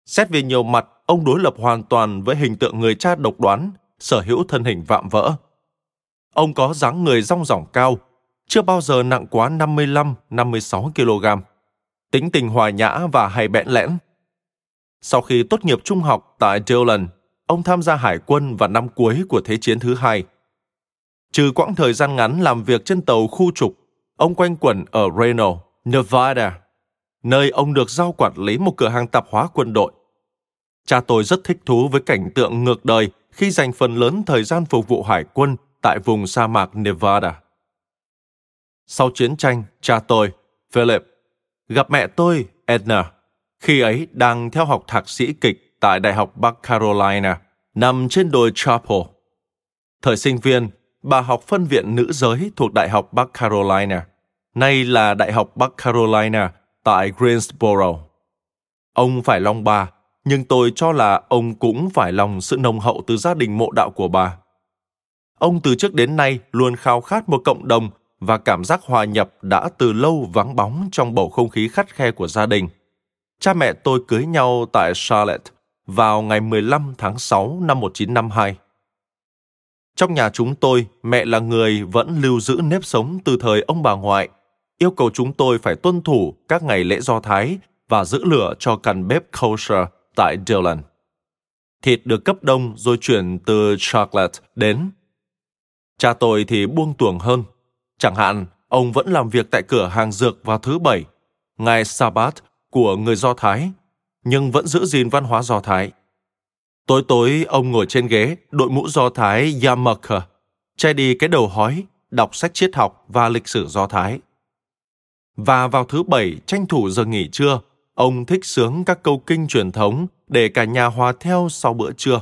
Xét về nhiều mặt, ông đối lập hoàn toàn với hình tượng người cha độc đoán, sở hữu thân hình vạm vỡ. Ông có dáng người rong ròng cao, chưa bao giờ nặng quá 55-56 kg. Tính tình hòa nhã và hay bẽn lẽn. Sau khi tốt nghiệp trung học tại Dillon, ông tham gia hải quân vào năm cuối của Thế chiến thứ hai. Trừ quãng thời gian ngắn làm việc trên tàu khu trục, ông quanh quẩn ở Reno, Nevada, nơi ông được giao quản lý một cửa hàng tạp hóa quân đội. Cha tôi rất thích thú với cảnh tượng ngược đời khi dành phần lớn thời gian phục vụ hải quân tại vùng sa mạc Nevada. Sau chiến tranh, cha tôi, Philip, gặp mẹ tôi, Edna, khi ấy đang theo học thạc sĩ kịch tại Đại học Bắc Carolina, nằm trên đồi Chapel. Thời sinh viên, bà học phân viện nữ giới thuộc Đại học Bắc Carolina, nay là Đại học Bắc Carolina tại Greensboro. Ông phải long bà, nhưng tôi cho là ông cũng phải lòng sự nồng hậu từ gia đình mộ đạo của bà. Ông từ trước đến nay luôn khao khát một cộng đồng và cảm giác hòa nhập đã từ lâu vắng bóng trong bầu không khí khắt khe của gia đình. Cha mẹ tôi cưới nhau tại Charlotte vào ngày 15 tháng 6 năm 1952. Trong nhà chúng tôi, mẹ là người vẫn lưu giữ nếp sống từ thời ông bà ngoại, yêu cầu chúng tôi phải tuân thủ các ngày lễ Do Thái và giữ lửa cho căn bếp kosher tại Dillon. Thịt được cấp đông rồi chuyển từ Charlotte đến. Cha tôi thì buông tuồng hơn. Chẳng hạn, ông vẫn làm việc tại cửa hàng dược vào thứ Bảy, ngày Sabbath của người Do Thái, nhưng vẫn giữ gìn văn hóa Do Thái. Tối tối ông ngồi trên ghế, đội mũ Do Thái yarmulke, che đi cái đầu hói, đọc sách triết học và lịch sử Do Thái. Và vào thứ bảy tranh thủ giờ nghỉ trưa, ông thích sướng các câu kinh truyền thống để cả nhà hòa theo sau bữa trưa.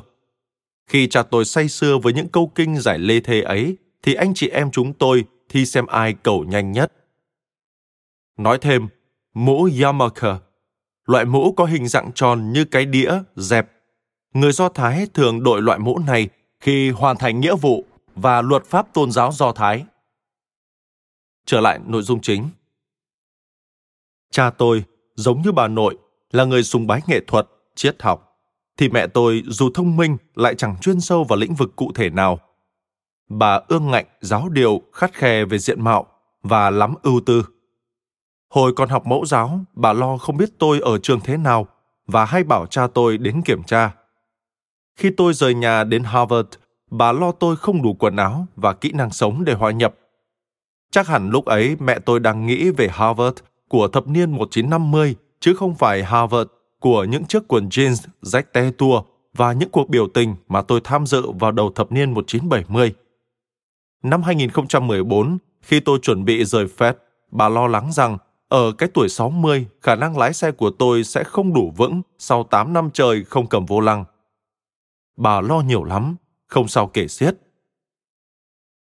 Khi cha tôi say sưa với những câu kinh giải lê thê ấy, thì anh chị em chúng tôi thi xem ai cầu nhanh nhất. Nói thêm, mũ yarmulke, loại mũ có hình dạng tròn như cái đĩa, dẹp. Người Do Thái thường đội loại mũ này khi hoàn thành nghĩa vụ và luật pháp tôn giáo Do Thái. Trở lại nội dung chính. Cha tôi, giống như bà nội, là người sùng bái nghệ thuật, triết học, thì mẹ tôi dù thông minh lại chẳng chuyên sâu vào lĩnh vực cụ thể nào. Bà ương ngạnh, giáo điều, khắt khe về diện mạo và lắm ưu tư. Hồi còn học mẫu giáo, bà lo không biết tôi ở trường thế nào và hay bảo cha tôi đến kiểm tra. Khi tôi rời nhà đến Harvard, bà lo tôi không đủ quần áo và kỹ năng sống để hòa nhập. Chắc hẳn lúc ấy mẹ tôi đang nghĩ về Harvard của thập niên 1950 chứ không phải Harvard của những chiếc quần jeans rách te tua và những cuộc biểu tình mà tôi tham dự vào đầu thập niên 1970. Năm 2014, khi tôi chuẩn bị rời Fed, bà lo lắng rằng ở cái tuổi 60, khả năng lái xe của tôi sẽ không đủ vững sau 8 năm trời không cầm vô lăng. Bà lo nhiều lắm, không sao kể xiết.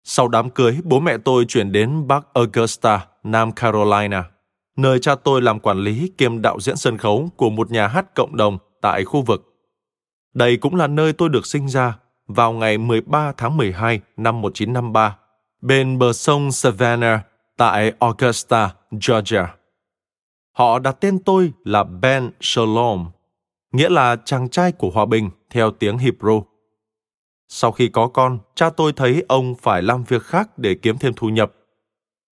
Sau đám cưới, bố mẹ tôi chuyển đến Bắc Augusta, Nam Carolina nơi cha tôi làm quản lý kiêm đạo diễn sân khấu của một nhà hát cộng đồng tại khu vực. Đây cũng là nơi tôi được sinh ra vào ngày 13 tháng 12 năm 1953, bên bờ sông Savannah tại Augusta, Georgia. Họ đặt tên tôi là Ben Shalom, nghĩa là chàng trai của hòa bình theo tiếng Hebrew. Sau khi có con, cha tôi thấy ông phải làm việc khác để kiếm thêm thu nhập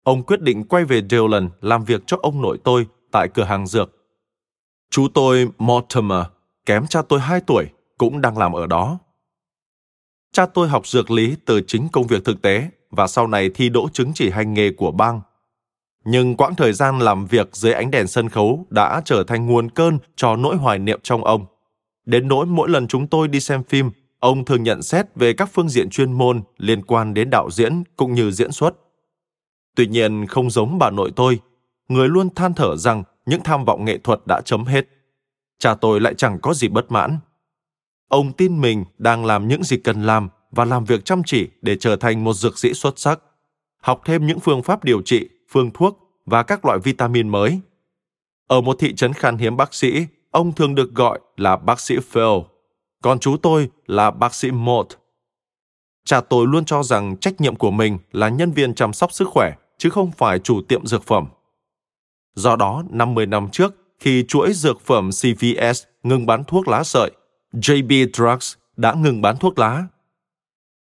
ông quyết định quay về Dillon làm việc cho ông nội tôi tại cửa hàng dược. Chú tôi Mortimer, kém cha tôi 2 tuổi, cũng đang làm ở đó. Cha tôi học dược lý từ chính công việc thực tế và sau này thi đỗ chứng chỉ hành nghề của bang. Nhưng quãng thời gian làm việc dưới ánh đèn sân khấu đã trở thành nguồn cơn cho nỗi hoài niệm trong ông. Đến nỗi mỗi lần chúng tôi đi xem phim, ông thường nhận xét về các phương diện chuyên môn liên quan đến đạo diễn cũng như diễn xuất. Tuy nhiên không giống bà nội tôi, người luôn than thở rằng những tham vọng nghệ thuật đã chấm hết. Cha tôi lại chẳng có gì bất mãn. Ông tin mình đang làm những gì cần làm và làm việc chăm chỉ để trở thành một dược sĩ xuất sắc, học thêm những phương pháp điều trị, phương thuốc và các loại vitamin mới. Ở một thị trấn khan hiếm bác sĩ, ông thường được gọi là bác sĩ Phil, còn chú tôi là bác sĩ Mott. Cha tôi luôn cho rằng trách nhiệm của mình là nhân viên chăm sóc sức khỏe, chứ không phải chủ tiệm dược phẩm. Do đó, 50 năm trước, khi chuỗi dược phẩm CVS ngừng bán thuốc lá sợi, JB Drugs đã ngừng bán thuốc lá.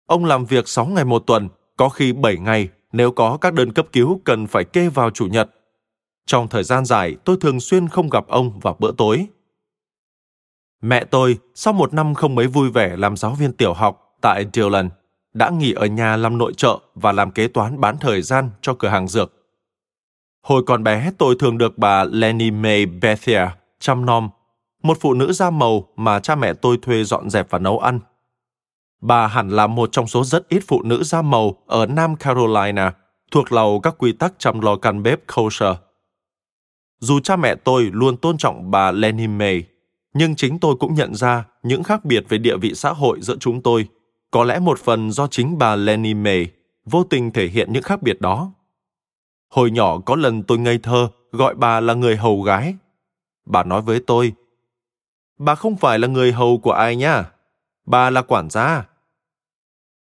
Ông làm việc 6 ngày một tuần, có khi 7 ngày nếu có các đơn cấp cứu cần phải kê vào chủ nhật. Trong thời gian dài, tôi thường xuyên không gặp ông vào bữa tối. Mẹ tôi, sau một năm không mấy vui vẻ làm giáo viên tiểu học tại Dillon, đã nghỉ ở nhà làm nội trợ và làm kế toán bán thời gian cho cửa hàng dược. Hồi còn bé, tôi thường được bà Lenny May Bethia chăm nom, một phụ nữ da màu mà cha mẹ tôi thuê dọn dẹp và nấu ăn. Bà hẳn là một trong số rất ít phụ nữ da màu ở Nam Carolina thuộc lầu các quy tắc chăm lo căn bếp kosher. Dù cha mẹ tôi luôn tôn trọng bà Lenny May, nhưng chính tôi cũng nhận ra những khác biệt về địa vị xã hội giữa chúng tôi, có lẽ một phần do chính bà Lenny May vô tình thể hiện những khác biệt đó. Hồi nhỏ có lần tôi ngây thơ gọi bà là người hầu gái. Bà nói với tôi, bà không phải là người hầu của ai nhá, bà là quản gia.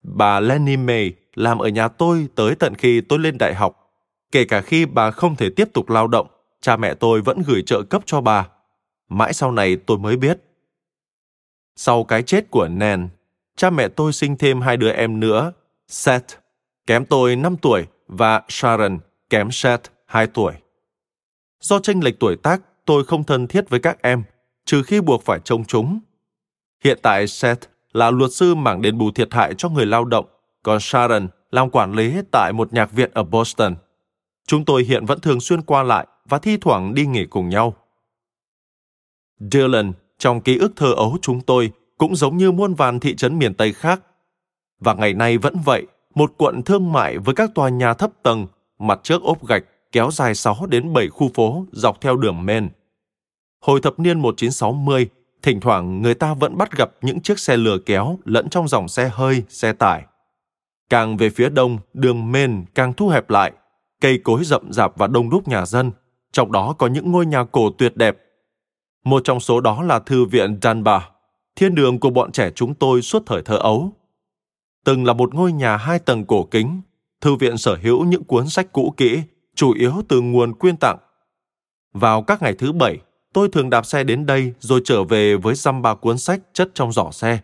Bà Lenny May làm ở nhà tôi tới tận khi tôi lên đại học. Kể cả khi bà không thể tiếp tục lao động, cha mẹ tôi vẫn gửi trợ cấp cho bà. Mãi sau này tôi mới biết. Sau cái chết của Nan, cha mẹ tôi sinh thêm hai đứa em nữa, Seth, kém tôi 5 tuổi, và Sharon, kém Seth 2 tuổi. Do tranh lệch tuổi tác, tôi không thân thiết với các em, trừ khi buộc phải trông chúng. Hiện tại Seth là luật sư mảng đền bù thiệt hại cho người lao động, còn Sharon làm quản lý tại một nhạc viện ở Boston. Chúng tôi hiện vẫn thường xuyên qua lại và thi thoảng đi nghỉ cùng nhau. Dylan, trong ký ức thơ ấu chúng tôi, cũng giống như muôn vàn thị trấn miền Tây khác. Và ngày nay vẫn vậy, một quận thương mại với các tòa nhà thấp tầng, mặt trước ốp gạch, kéo dài 6 đến 7 khu phố dọc theo đường men. Hồi thập niên 1960, thỉnh thoảng người ta vẫn bắt gặp những chiếc xe lừa kéo lẫn trong dòng xe hơi, xe tải. Càng về phía đông, đường men càng thu hẹp lại, cây cối rậm rạp và đông đúc nhà dân, trong đó có những ngôi nhà cổ tuyệt đẹp. Một trong số đó là thư viện Dunbar, thiên đường của bọn trẻ chúng tôi suốt thời thơ ấu. Từng là một ngôi nhà hai tầng cổ kính, thư viện sở hữu những cuốn sách cũ kỹ, chủ yếu từ nguồn quyên tặng. Vào các ngày thứ bảy, tôi thường đạp xe đến đây rồi trở về với dăm ba cuốn sách chất trong giỏ xe.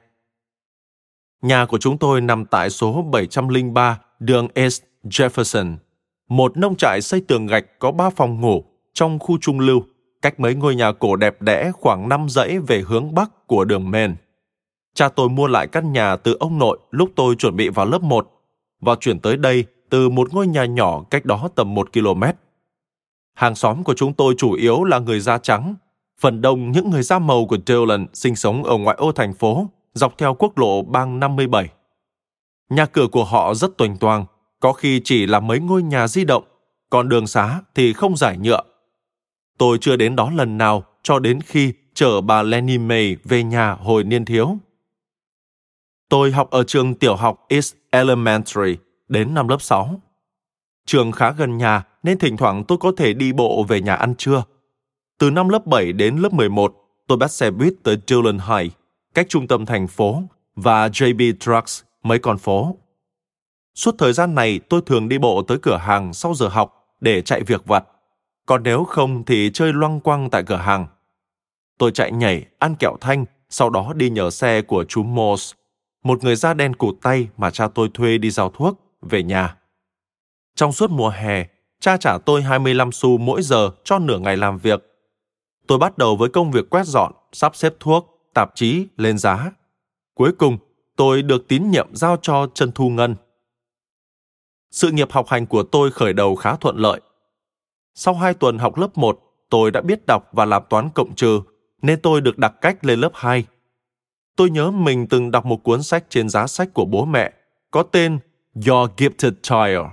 Nhà của chúng tôi nằm tại số 703 đường East Jefferson, một nông trại xây tường gạch có ba phòng ngủ trong khu trung lưu, cách mấy ngôi nhà cổ đẹp đẽ khoảng năm dãy về hướng bắc của đường Main. Cha tôi mua lại căn nhà từ ông nội lúc tôi chuẩn bị vào lớp 1 và chuyển tới đây từ một ngôi nhà nhỏ cách đó tầm 1 km. Hàng xóm của chúng tôi chủ yếu là người da trắng, phần đông những người da màu của Dillon sinh sống ở ngoại ô thành phố, dọc theo quốc lộ bang 57. Nhà cửa của họ rất toành toang, có khi chỉ là mấy ngôi nhà di động, còn đường xá thì không giải nhựa. Tôi chưa đến đó lần nào cho đến khi chở bà Lenny May về nhà hồi niên thiếu. Tôi học ở trường tiểu học East Elementary đến năm lớp 6. Trường khá gần nhà nên thỉnh thoảng tôi có thể đi bộ về nhà ăn trưa. Từ năm lớp 7 đến lớp 11, tôi bắt xe buýt tới Dillon High, cách trung tâm thành phố, và JB Trucks mấy con phố. Suốt thời gian này tôi thường đi bộ tới cửa hàng sau giờ học để chạy việc vặt. Còn nếu không thì chơi loăng quăng tại cửa hàng. Tôi chạy nhảy, ăn kẹo thanh, sau đó đi nhờ xe của chú Morse, một người da đen cụt tay mà cha tôi thuê đi giao thuốc, về nhà. Trong suốt mùa hè, cha trả tôi 25 xu mỗi giờ cho nửa ngày làm việc. Tôi bắt đầu với công việc quét dọn, sắp xếp thuốc, tạp chí lên giá. Cuối cùng, tôi được tín nhiệm giao cho Trần Thu Ngân. Sự nghiệp học hành của tôi khởi đầu khá thuận lợi. Sau hai tuần học lớp 1, tôi đã biết đọc và làm toán cộng trừ, nên tôi được đặt cách lên lớp 2. Tôi nhớ mình từng đọc một cuốn sách trên giá sách của bố mẹ, có tên Your Gifted Child.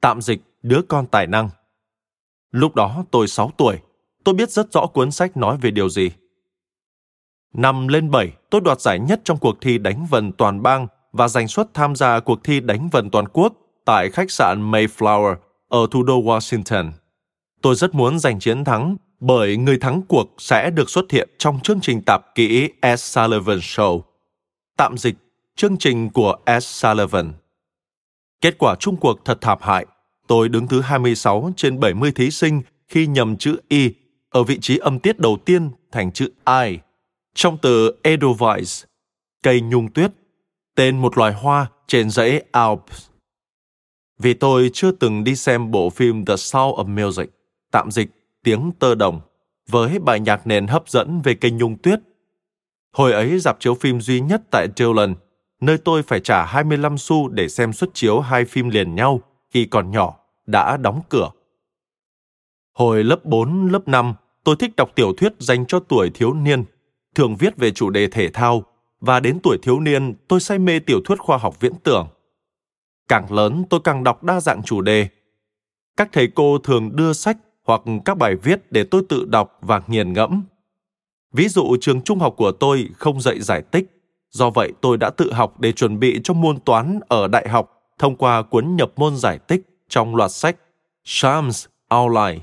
Tạm dịch, đứa con tài năng. Lúc đó tôi 6 tuổi, tôi biết rất rõ cuốn sách nói về điều gì. Năm lên 7, tôi đoạt giải nhất trong cuộc thi đánh vần toàn bang và giành suất tham gia cuộc thi đánh vần toàn quốc tại khách sạn Mayflower ở thủ đô Washington. Tôi rất muốn giành chiến thắng bởi người thắng cuộc sẽ được xuất hiện trong chương trình tạp kỹ S. Sullivan Show. Tạm dịch, chương trình của S. Sullivan. Kết quả chung cuộc thật thảm hại. Tôi đứng thứ 26 trên 70 thí sinh khi nhầm chữ Y ở vị trí âm tiết đầu tiên thành chữ I trong từ Edelweiss, cây nhung tuyết, tên một loài hoa trên dãy Alps. Vì tôi chưa từng đi xem bộ phim The Sound of Music, tạm dịch tiếng tơ đồng, với bài nhạc nền hấp dẫn về cây nhung tuyết. Hồi ấy dạp chiếu phim duy nhất tại Dillon, nơi tôi phải trả 25 xu để xem xuất chiếu hai phim liền nhau khi còn nhỏ, đã đóng cửa. Hồi lớp 4, lớp 5, tôi thích đọc tiểu thuyết dành cho tuổi thiếu niên, thường viết về chủ đề thể thao, và đến tuổi thiếu niên tôi say mê tiểu thuyết khoa học viễn tưởng. Càng lớn tôi càng đọc đa dạng chủ đề. Các thầy cô thường đưa sách hoặc các bài viết để tôi tự đọc và nghiền ngẫm. Ví dụ trường trung học của tôi không dạy giải tích, do vậy tôi đã tự học để chuẩn bị cho môn toán ở đại học thông qua cuốn nhập môn giải tích trong loạt sách Shams Outline,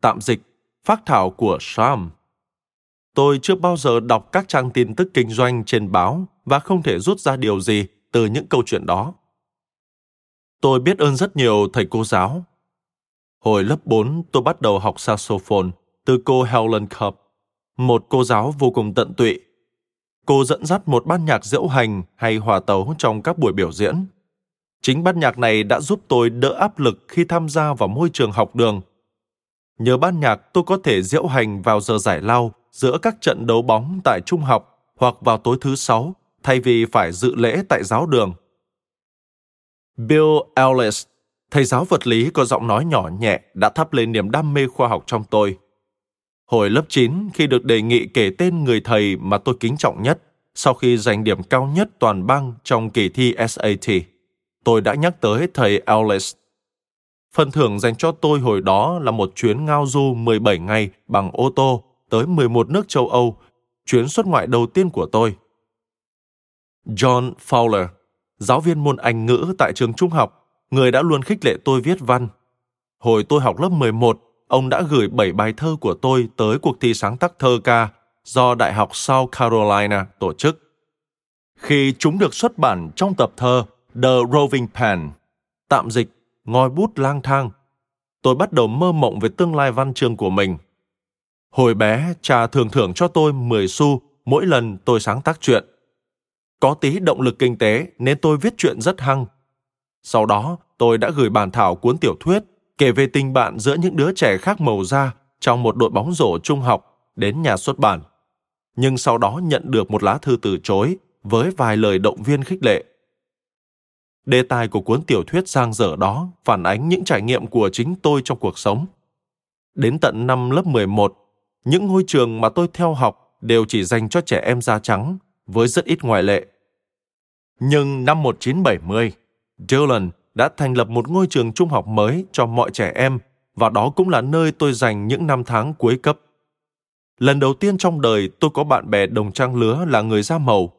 tạm dịch, phát thảo của Sham. Tôi chưa bao giờ đọc các trang tin tức kinh doanh trên báo và không thể rút ra điều gì từ những câu chuyện đó. Tôi biết ơn rất nhiều thầy cô giáo. Hồi lớp 4, tôi bắt đầu học saxophone từ cô Helen Cup, một cô giáo vô cùng tận tụy. Cô dẫn dắt một ban nhạc diễu hành hay hòa tấu trong các buổi biểu diễn. Chính ban nhạc này đã giúp tôi đỡ áp lực khi tham gia vào môi trường học đường. Nhờ ban nhạc tôi có thể diễu hành vào giờ giải lao giữa các trận đấu bóng tại trung học hoặc vào tối thứ sáu thay vì phải dự lễ tại giáo đường. Bill Ellis, thầy giáo vật lý có giọng nói nhỏ nhẹ đã thắp lên niềm đam mê khoa học trong tôi. Hồi lớp 9, khi được đề nghị kể tên người thầy mà tôi kính trọng nhất sau khi giành điểm cao nhất toàn bang trong kỳ thi SAT, tôi đã nhắc tới thầy Ellis. Phần thưởng dành cho tôi hồi đó là một chuyến ngao du 17 ngày bằng ô tô tới 11 nước châu Âu, chuyến xuất ngoại đầu tiên của tôi. John Fowler, giáo viên môn Anh ngữ tại trường trung học, người đã luôn khích lệ tôi viết văn. Hồi tôi học lớp 11, ông đã gửi 7 bài thơ của tôi tới cuộc thi sáng tác thơ ca do Đại học South Carolina tổ chức. Khi chúng được xuất bản trong tập thơ The Roving Pen, tạm dịch ngòi bút lang thang, tôi bắt đầu mơ mộng về tương lai văn chương của mình. Hồi bé, cha thường thưởng cho tôi 10 xu mỗi lần tôi sáng tác chuyện. Có tí động lực kinh tế nên tôi viết chuyện rất hăng. Sau đó, tôi đã gửi bản thảo cuốn tiểu thuyết kể về tình bạn giữa những đứa trẻ khác màu da trong một đội bóng rổ trung học đến nhà xuất bản. Nhưng sau đó nhận được một lá thư từ chối với vài lời động viên khích lệ. Đề tài của cuốn tiểu thuyết sang dở đó phản ánh những trải nghiệm của chính tôi trong cuộc sống. Đến tận năm lớp 11, những ngôi trường mà tôi theo học đều chỉ dành cho trẻ em da trắng, với rất ít ngoại lệ. Nhưng năm 1970, Dylan đã thành lập một ngôi trường trung học mới cho mọi trẻ em và đó cũng là nơi tôi dành những năm tháng cuối cấp. Lần đầu tiên trong đời tôi có bạn bè đồng trang lứa là người da màu.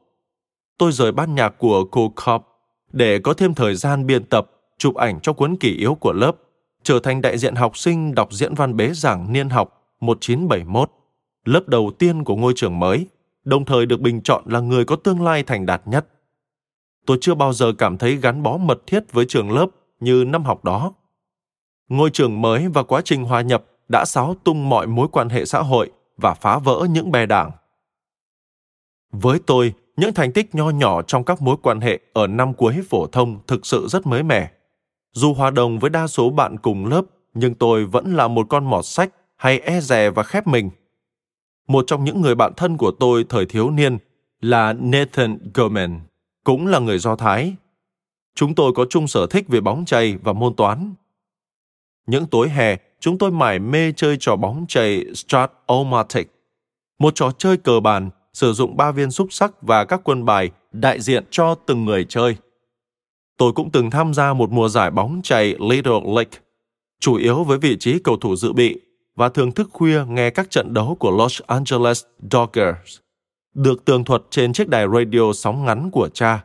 Tôi rời ban nhạc của cô Cobb để có thêm thời gian biên tập, chụp ảnh cho cuốn kỷ yếu của lớp, trở thành đại diện học sinh đọc diễn văn bế giảng niên học 1971, lớp đầu tiên của ngôi trường mới, đồng thời được bình chọn là người có tương lai thành đạt nhất. Tôi chưa bao giờ cảm thấy gắn bó mật thiết với trường lớp như năm học đó. Ngôi trường mới và quá trình hòa nhập đã xáo tung mọi mối quan hệ xã hội và phá vỡ những bè đảng. Với tôi, những thành tích nho nhỏ trong các mối quan hệ ở năm cuối phổ thông thực sự rất mới mẻ. Dù hòa đồng với đa số bạn cùng lớp, nhưng tôi vẫn là một con mọt sách hay e dè và khép mình. Một trong những người bạn thân của tôi thời thiếu niên là Nathan Gorman, cũng là người Do Thái. Chúng tôi có chung sở thích về bóng chày và môn toán. Những tối hè, chúng tôi mải mê chơi trò bóng chày Strat-O-Matic, một trò chơi cờ bàn sử dụng ba viên xúc sắc và các quân bài đại diện cho từng người chơi. Tôi cũng từng tham gia một mùa giải bóng chày Little League, chủ yếu với vị trí cầu thủ dự bị và thường thức khuya nghe các trận đấu của Los Angeles Dodgers, được tường thuật trên chiếc đài radio sóng ngắn của cha.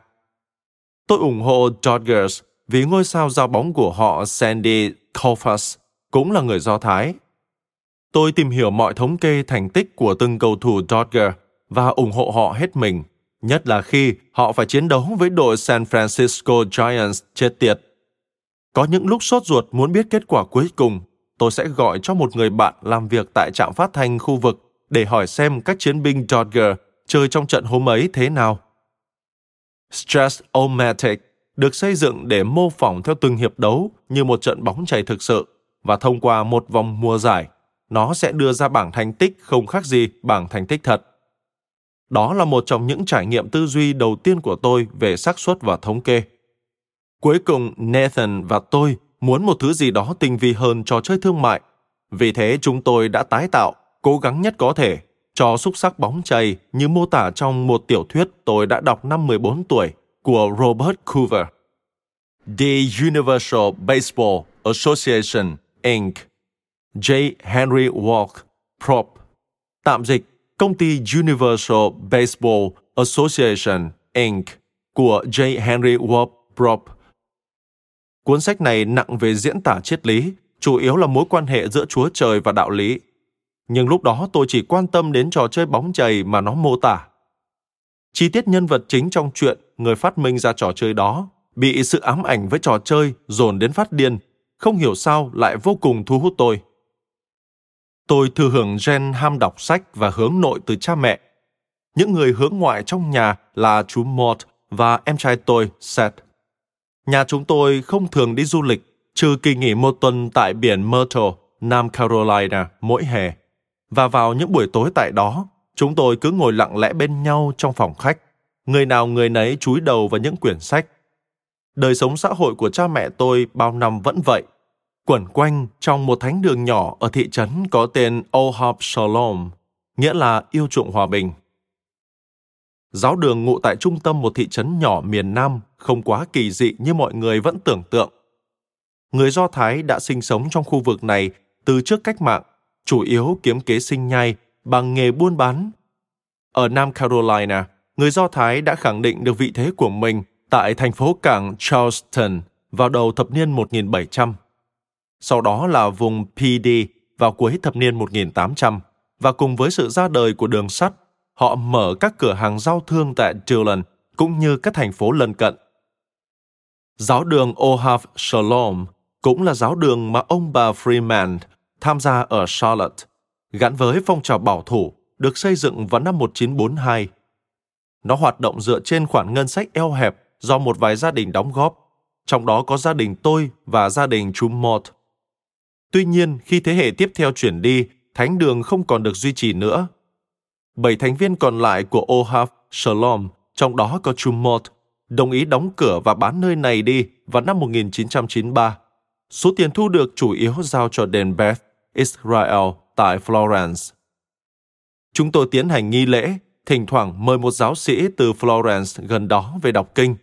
Tôi ủng hộ Dodgers vì ngôi sao giao bóng của họ Sandy Koufax cũng là người Do Thái. Tôi tìm hiểu mọi thống kê thành tích của từng cầu thủ Dodger và ủng hộ họ hết mình, nhất là khi họ phải chiến đấu với đội San Francisco Giants chết tiệt. Có những lúc sốt ruột muốn biết kết quả cuối cùng, tôi sẽ gọi cho một người bạn làm việc tại trạm phát thanh khu vực để hỏi xem các chiến binh Dodger chơi trong trận hôm ấy thế nào. Stress o được xây dựng để mô phỏng theo từng hiệp đấu như một trận bóng chày thực sự và thông qua một vòng mùa giải, nó sẽ đưa ra bảng thành tích không khác gì bảng thành tích thật. Đó là một trong những trải nghiệm tư duy đầu tiên của tôi về xác suất và thống kê. Cuối cùng, Nathan và tôi muốn một thứ gì đó tinh vi hơn cho chơi thương mại. Vì thế chúng tôi đã tái tạo, cố gắng nhất có thể, cho xúc sắc bóng chày như mô tả trong một tiểu thuyết tôi đã đọc năm 14 tuổi của Robert Coover. The Universal Baseball Association, Inc. J. Henry Walk, Prop. Tạm dịch, công ty Universal Baseball Association, Inc. của J. Henry Walk, Prop. Cuốn sách này nặng về diễn tả triết lý, chủ yếu là mối quan hệ giữa Chúa Trời và đạo lý. Nhưng lúc đó tôi chỉ quan tâm đến trò chơi bóng chày mà nó mô tả. Chi tiết nhân vật chính trong chuyện người phát minh ra trò chơi đó bị sự ám ảnh với trò chơi dồn đến phát điên, không hiểu sao lại vô cùng thu hút tôi. Tôi thừa hưởng gen ham đọc sách và hướng nội từ cha mẹ. Những người hướng ngoại trong nhà là chú Mort và em trai tôi, Seth. Nhà chúng tôi không thường đi du lịch, trừ kỳ nghỉ một tuần tại biển Myrtle, Nam Carolina mỗi hè. Và vào những buổi tối tại đó, chúng tôi cứ ngồi lặng lẽ bên nhau trong phòng khách. Người nào người nấy chúi đầu vào những quyển sách. Đời sống xã hội của cha mẹ tôi bao năm vẫn vậy. Quẩn quanh trong một thánh đường nhỏ ở thị trấn có tên Ohab Shalom, nghĩa là yêu chuộng hòa bình. Giáo đường ngụ tại trung tâm một thị trấn nhỏ miền Nam không quá kỳ dị như mọi người vẫn tưởng tượng. Người Do Thái đã sinh sống trong khu vực này từ trước cách mạng, chủ yếu kiếm kế sinh nhai bằng nghề buôn bán. Ở Nam Carolina, người Do Thái đã khẳng định được vị thế của mình tại thành phố cảng Charleston vào đầu thập niên 1700. Sau đó là vùng PD vào cuối thập niên 1800 và cùng với sự ra đời của đường sắt, họ mở các cửa hàng giao thương tại Dillon cũng như các thành phố lân cận. Giáo đường Ohav Shalom cũng là giáo đường mà ông bà Freeman tham gia ở Charlotte, gắn với phong trào bảo thủ được xây dựng vào năm 1942. Nó hoạt động dựa trên khoản ngân sách eo hẹp do một vài gia đình đóng góp, trong đó có gia đình tôi và gia đình chú Mott. Tuy nhiên, khi thế hệ tiếp theo chuyển đi, thánh đường không còn được duy trì nữa. Bảy thành viên còn lại của Ohav Shalom, trong đó có chú Mott, đồng ý đóng cửa và bán nơi này đi vào năm 1993. Số tiền thu được chủ yếu giao cho đền Beth, Israel tại Florence. Chúng tôi tiến hành nghi lễ, thỉnh thoảng mời một giáo sĩ từ Florence gần đó về đọc kinh.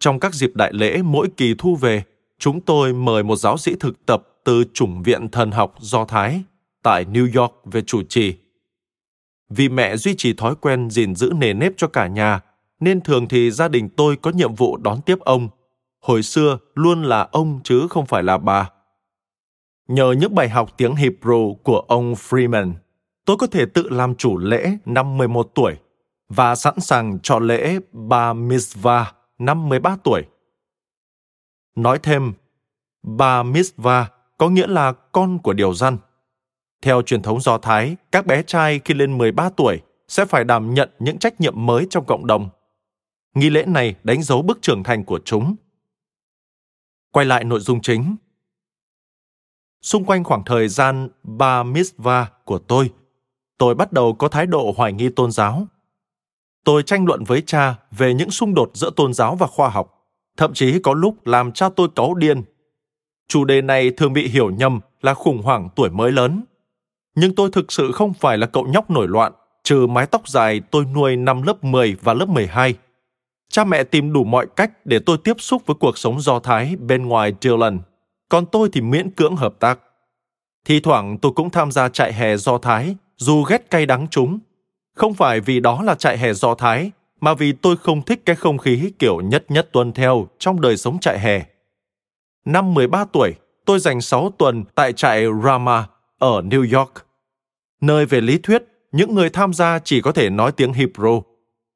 Trong các dịp đại lễ mỗi kỳ thu về, chúng tôi mời một giáo sĩ thực tập từ chủng viện thần học Do Thái tại New York về chủ trì. Vì mẹ duy trì thói quen gìn giữ nề nếp cho cả nhà, nên thường thì gia đình tôi có nhiệm vụ đón tiếp ông. Hồi xưa luôn là ông chứ không phải là bà. Nhờ những bài học tiếng Hebrew của ông Freeman, tôi có thể tự làm chủ lễ năm 11 tuổi và sẵn sàng cho lễ Ba Mitzvah năm 13 tuổi. Nói thêm, Ba Mitzvah có nghĩa là con của điều dân. Theo truyền thống Do Thái, các bé trai khi lên 13 tuổi sẽ phải đảm nhận những trách nhiệm mới trong cộng đồng. Nghi lễ này đánh dấu bước trưởng thành của chúng. Quay lại nội dung chính. Xung quanh khoảng thời gian ba misva của tôi, tôi bắt đầu có thái độ hoài nghi tôn giáo. Tôi tranh luận với cha về những xung đột giữa tôn giáo và khoa học, thậm chí có lúc làm cha tôi cáu điên. Chủ đề này thường bị hiểu nhầm là khủng hoảng tuổi mới lớn. Nhưng tôi thực sự không phải là cậu nhóc nổi loạn, trừ mái tóc dài tôi nuôi năm lớp 10 và lớp 12. Cha mẹ tìm đủ mọi cách để tôi tiếp xúc với cuộc sống do Thái bên ngoài Dillon, còn tôi thì miễn cưỡng hợp tác. Thì thoảng tôi cũng tham gia trại hè do Thái, dù ghét cay đắng chúng. Không phải vì đó là trại hè do Thái, mà vì tôi không thích cái không khí kiểu nhất nhất tuân theo trong đời sống trại hè. Năm 13 tuổi, tôi dành 6 tuần tại trại Rama ở New York, nơi về lý thuyết những người tham gia chỉ có thể nói tiếng Hebrew,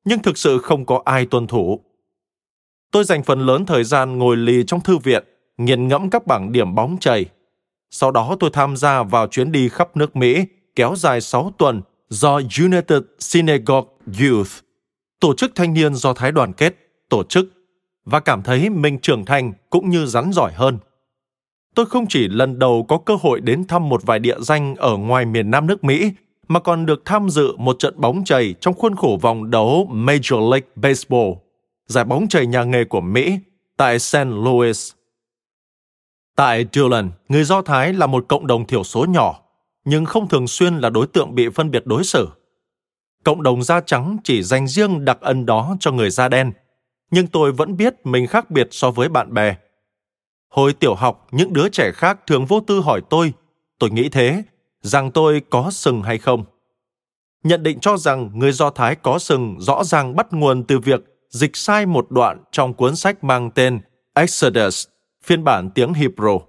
nhưng thực sự không có ai tuân thủ. Tôi dành phần lớn thời gian ngồi lì trong thư viện, nghiền ngẫm các bảng điểm bóng chày. Sau đó tôi tham gia vào chuyến đi khắp nước Mỹ kéo dài 6 tuần do United Synagogue Youth, tổ chức thanh niên do Thái đoàn kết, tổ chức và cảm thấy mình trưởng thành cũng như rắn giỏi hơn. Tôi không chỉ lần đầu có cơ hội đến thăm một vài địa danh ở ngoài miền Nam nước Mỹ, mà còn được tham dự một trận bóng chày trong khuôn khổ vòng đấu Major League Baseball, giải bóng chày nhà nghề của Mỹ tại St. Louis. Tại Dillon, người Do Thái là một cộng đồng thiểu số nhỏ, nhưng không thường xuyên là đối tượng bị phân biệt đối xử. Cộng đồng da trắng chỉ dành riêng đặc ân đó cho người da đen – nhưng tôi vẫn biết mình khác biệt so với bạn bè. Hồi tiểu học, những đứa trẻ khác thường vô tư hỏi tôi, tôi nghĩ thế, rằng tôi có sừng hay không. Nhận định cho rằng người Do Thái có sừng rõ ràng bắt nguồn từ việc dịch sai một đoạn trong cuốn sách mang tên Exodus, phiên bản tiếng Hebrew,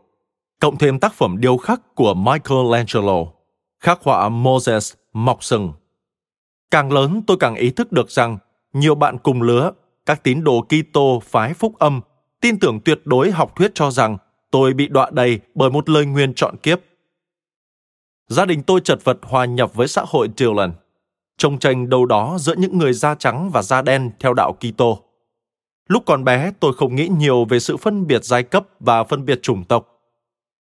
cộng thêm tác phẩm điêu khắc của Michelangelo, khắc họa Moses mọc sừng. Càng lớn tôi càng ý thức được rằng nhiều bạn cùng lứa các tín đồ Kitô phái phúc âm tin tưởng tuyệt đối học thuyết cho rằng tôi bị đọa đầy bởi một lời nguyên chọn kiếp. Gia đình tôi chật vật hòa nhập với xã hội Dylan, trông tranh đâu đó giữa những người da trắng và da đen theo đạo Kitô. Lúc còn bé, tôi không nghĩ nhiều về sự phân biệt giai cấp và phân biệt chủng tộc.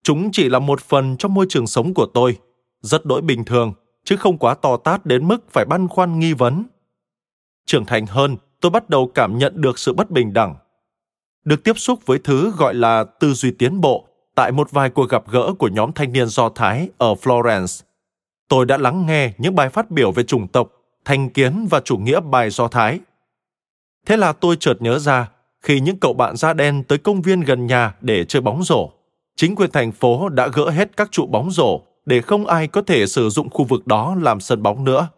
Chúng chỉ là một phần trong môi trường sống của tôi, rất đỗi bình thường, chứ không quá to tát đến mức phải băn khoăn nghi vấn. Trưởng thành hơn, tôi bắt đầu cảm nhận được sự bất bình đẳng. Được tiếp xúc với thứ gọi là tư duy tiến bộ tại một vài cuộc gặp gỡ của nhóm thanh niên Do Thái ở Florence. Tôi đã lắng nghe những bài phát biểu về chủng tộc, thành kiến và chủ nghĩa bài Do Thái. Thế là tôi chợt nhớ ra, khi những cậu bạn da đen tới công viên gần nhà để chơi bóng rổ, chính quyền thành phố đã gỡ hết các trụ bóng rổ để không ai có thể sử dụng khu vực đó làm sân bóng nữa.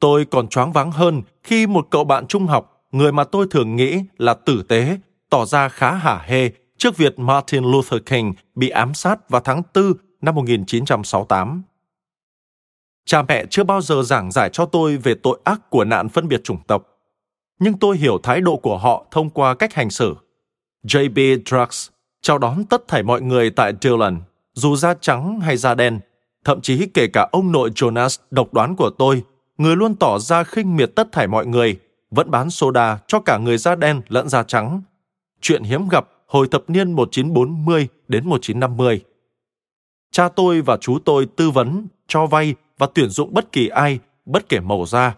Tôi còn choáng váng hơn khi một cậu bạn trung học, người mà tôi thường nghĩ là tử tế, tỏ ra khá hả hê trước việc Martin Luther King bị ám sát vào tháng 4 năm 1968. Cha mẹ chưa bao giờ giảng giải cho tôi về tội ác của nạn phân biệt chủng tộc. Nhưng tôi hiểu thái độ của họ thông qua cách hành xử. J.B. Drugs chào đón tất thảy mọi người tại Dillon, dù da trắng hay da đen, thậm chí kể cả ông nội Jonas độc đoán của tôi người luôn tỏ ra khinh miệt tất thảy mọi người, vẫn bán soda cho cả người da đen lẫn da trắng. Chuyện hiếm gặp hồi thập niên 1940 đến 1950. Cha tôi và chú tôi tư vấn, cho vay và tuyển dụng bất kỳ ai, bất kể màu da.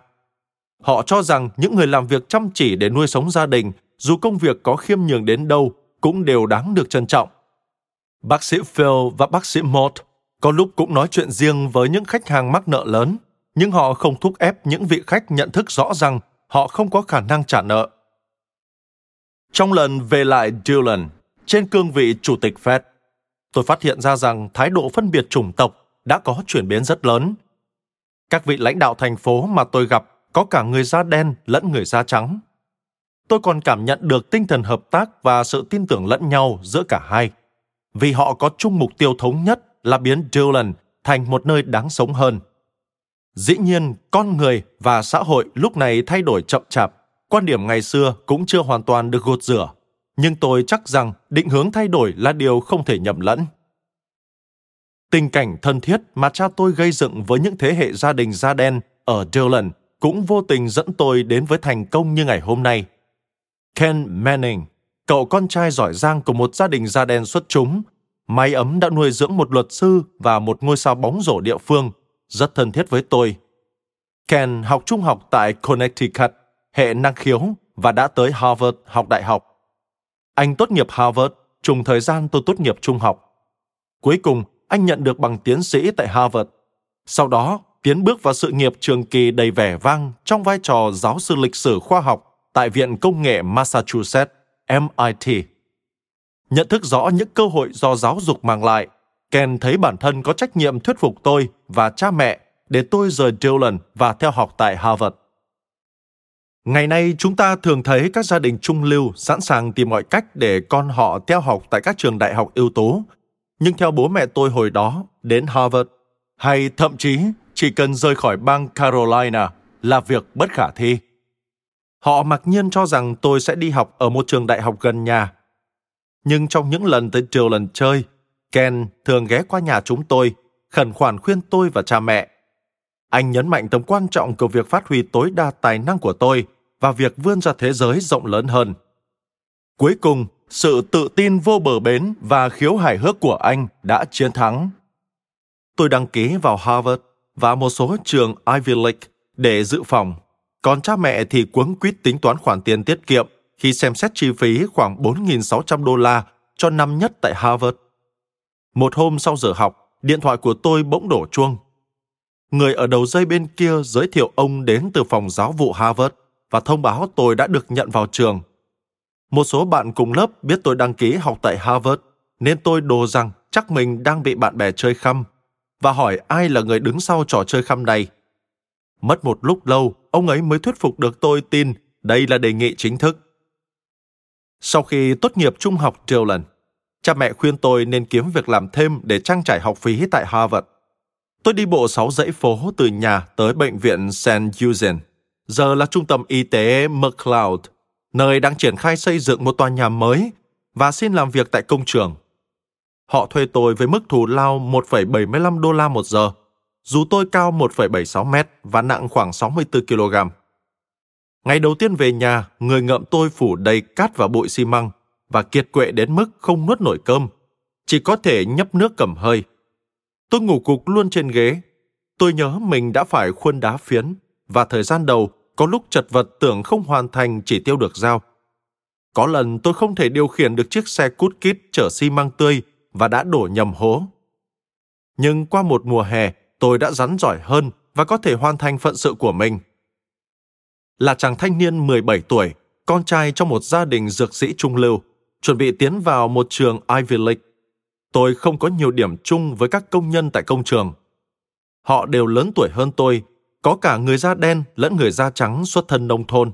Họ cho rằng những người làm việc chăm chỉ để nuôi sống gia đình, dù công việc có khiêm nhường đến đâu, cũng đều đáng được trân trọng. Bác sĩ Phil và bác sĩ Mott có lúc cũng nói chuyện riêng với những khách hàng mắc nợ lớn – nhưng họ không thúc ép những vị khách nhận thức rõ rằng họ không có khả năng trả nợ. Trong lần về lại Dillon, trên cương vị chủ tịch Fed, tôi phát hiện ra rằng thái độ phân biệt chủng tộc đã có chuyển biến rất lớn. Các vị lãnh đạo thành phố mà tôi gặp có cả người da đen lẫn người da trắng. Tôi còn cảm nhận được tinh thần hợp tác và sự tin tưởng lẫn nhau giữa cả hai, vì họ có chung mục tiêu thống nhất là biến Dillon thành một nơi đáng sống hơn. Dĩ nhiên, con người và xã hội lúc này thay đổi chậm chạp, quan điểm ngày xưa cũng chưa hoàn toàn được gột rửa, nhưng tôi chắc rằng định hướng thay đổi là điều không thể nhầm lẫn. Tình cảnh thân thiết mà cha tôi gây dựng với những thế hệ gia đình da đen ở Dillon cũng vô tình dẫn tôi đến với thành công như ngày hôm nay. Ken Manning, cậu con trai giỏi giang của một gia đình da đen xuất chúng, may ấm đã nuôi dưỡng một luật sư và một ngôi sao bóng rổ địa phương – rất thân thiết với tôi. Ken học trung học tại Connecticut, hệ năng khiếu và đã tới Harvard học đại học. Anh tốt nghiệp Harvard trùng thời gian tôi tốt nghiệp trung học. Cuối cùng, anh nhận được bằng tiến sĩ tại Harvard. Sau đó, tiến bước vào sự nghiệp trường kỳ đầy vẻ vang trong vai trò giáo sư lịch sử khoa học tại Viện Công nghệ Massachusetts, MIT. Nhận thức rõ những cơ hội do giáo dục mang lại, Ken thấy bản thân có trách nhiệm thuyết phục tôi và cha mẹ để tôi rời Dillon và theo học tại Harvard. Ngày nay, chúng ta thường thấy các gia đình trung lưu sẵn sàng tìm mọi cách để con họ theo học tại các trường đại học ưu tú. Nhưng theo bố mẹ tôi hồi đó, đến Harvard hay thậm chí chỉ cần rời khỏi bang Carolina là việc bất khả thi. Họ mặc nhiên cho rằng tôi sẽ đi học ở một trường đại học gần nhà. Nhưng trong những lần tới trường lần chơi, Ken thường ghé qua nhà chúng tôi, khẩn khoản khuyên tôi và cha mẹ. Anh nhấn mạnh tầm quan trọng của việc phát huy tối đa tài năng của tôi và việc vươn ra thế giới rộng lớn hơn. Cuối cùng, sự tự tin vô bờ bến và khiếu hài hước của anh đã chiến thắng. Tôi đăng ký vào Harvard và một số trường Ivy League để dự phòng, còn cha mẹ thì cuống quýt tính toán khoản tiền tiết kiệm khi xem xét chi phí khoảng 4.600 đô la cho năm nhất tại Harvard. Một hôm sau giờ học, điện thoại của tôi bỗng đổ chuông. Người ở đầu dây bên kia giới thiệu ông đến từ phòng giáo vụ Harvard và thông báo tôi đã được nhận vào trường. Một số bạn cùng lớp biết tôi đăng ký học tại Harvard, nên tôi đồ rằng chắc mình đang bị bạn bè chơi khăm và hỏi ai là người đứng sau trò chơi khăm này. Mất một lúc lâu, ông ấy mới thuyết phục được tôi tin đây là đề nghị chính thức. Sau khi tốt nghiệp trung học Dillon, cha mẹ khuyên tôi nên kiếm việc làm thêm để trang trải học phí tại Harvard. Tôi đi bộ 6 dãy phố từ nhà tới bệnh viện St. Eugene, giờ là trung tâm y tế McLeod, nơi đang triển khai xây dựng một tòa nhà mới và xin làm việc tại công trường. Họ thuê tôi với mức thù lao 1,75 đô la một giờ, dù tôi cao 1,76 mét và nặng khoảng 64 kg. Ngày đầu tiên về nhà, người ngợm tôi phủ đầy cát và bụi xi măng và kiệt quệ đến mức không nuốt nổi cơm, chỉ có thể nhấp nước cầm hơi. Tôi ngủ cục luôn trên ghế. Tôi nhớ mình đã phải khuôn đá phiến và thời gian đầu có lúc chật vật tưởng không hoàn thành chỉ tiêu được giao. Có lần tôi không thể điều khiển được chiếc xe cút kít chở xi măng tươi và đã đổ nhầm hố. Nhưng qua một mùa hè, tôi đã rắn giỏi hơn và có thể hoàn thành phận sự của mình. Là chàng thanh niên 17 tuổi, con trai trong một gia đình dược sĩ trung lưu, chuẩn bị tiến vào một trường Ivy League. Tôi không có nhiều điểm chung với các công nhân tại công trường. Họ đều lớn tuổi hơn tôi, có cả người da đen lẫn người da trắng xuất thân nông thôn.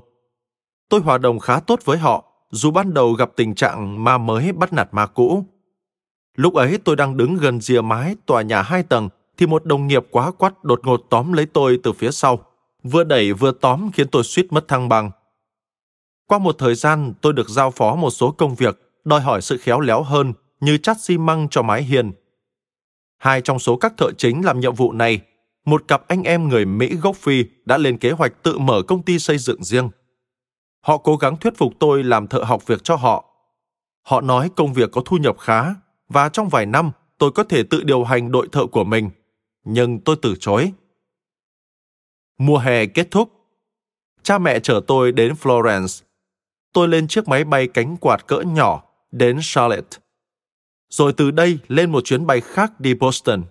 Tôi hòa đồng khá tốt với họ, dù ban đầu gặp tình trạng ma mới bắt nạt ma cũ. Lúc ấy tôi đang đứng gần rìa mái tòa nhà hai tầng thì một đồng nghiệp quá quắt đột ngột tóm lấy tôi từ phía sau. Vừa đẩy vừa tóm khiến tôi suýt mất thăng bằng. Qua một thời gian, tôi được giao phó một số công việc đòi hỏi sự khéo léo hơn như chắt xi măng cho mái hiền. Hai trong số các thợ chính làm nhiệm vụ này, một cặp anh em người Mỹ gốc Phi đã lên kế hoạch tự mở công ty xây dựng riêng. Họ cố gắng thuyết phục tôi làm thợ học việc cho họ. Họ nói công việc có thu nhập khá và trong vài năm tôi có thể tự điều hành đội thợ của mình. Nhưng tôi từ chối. Mùa hè kết thúc. Cha mẹ chở tôi đến Florence. Tôi lên chiếc máy bay cánh quạt cỡ nhỏ đến Charlotte. Rồi từ đây lên một chuyến bay khác đi Boston.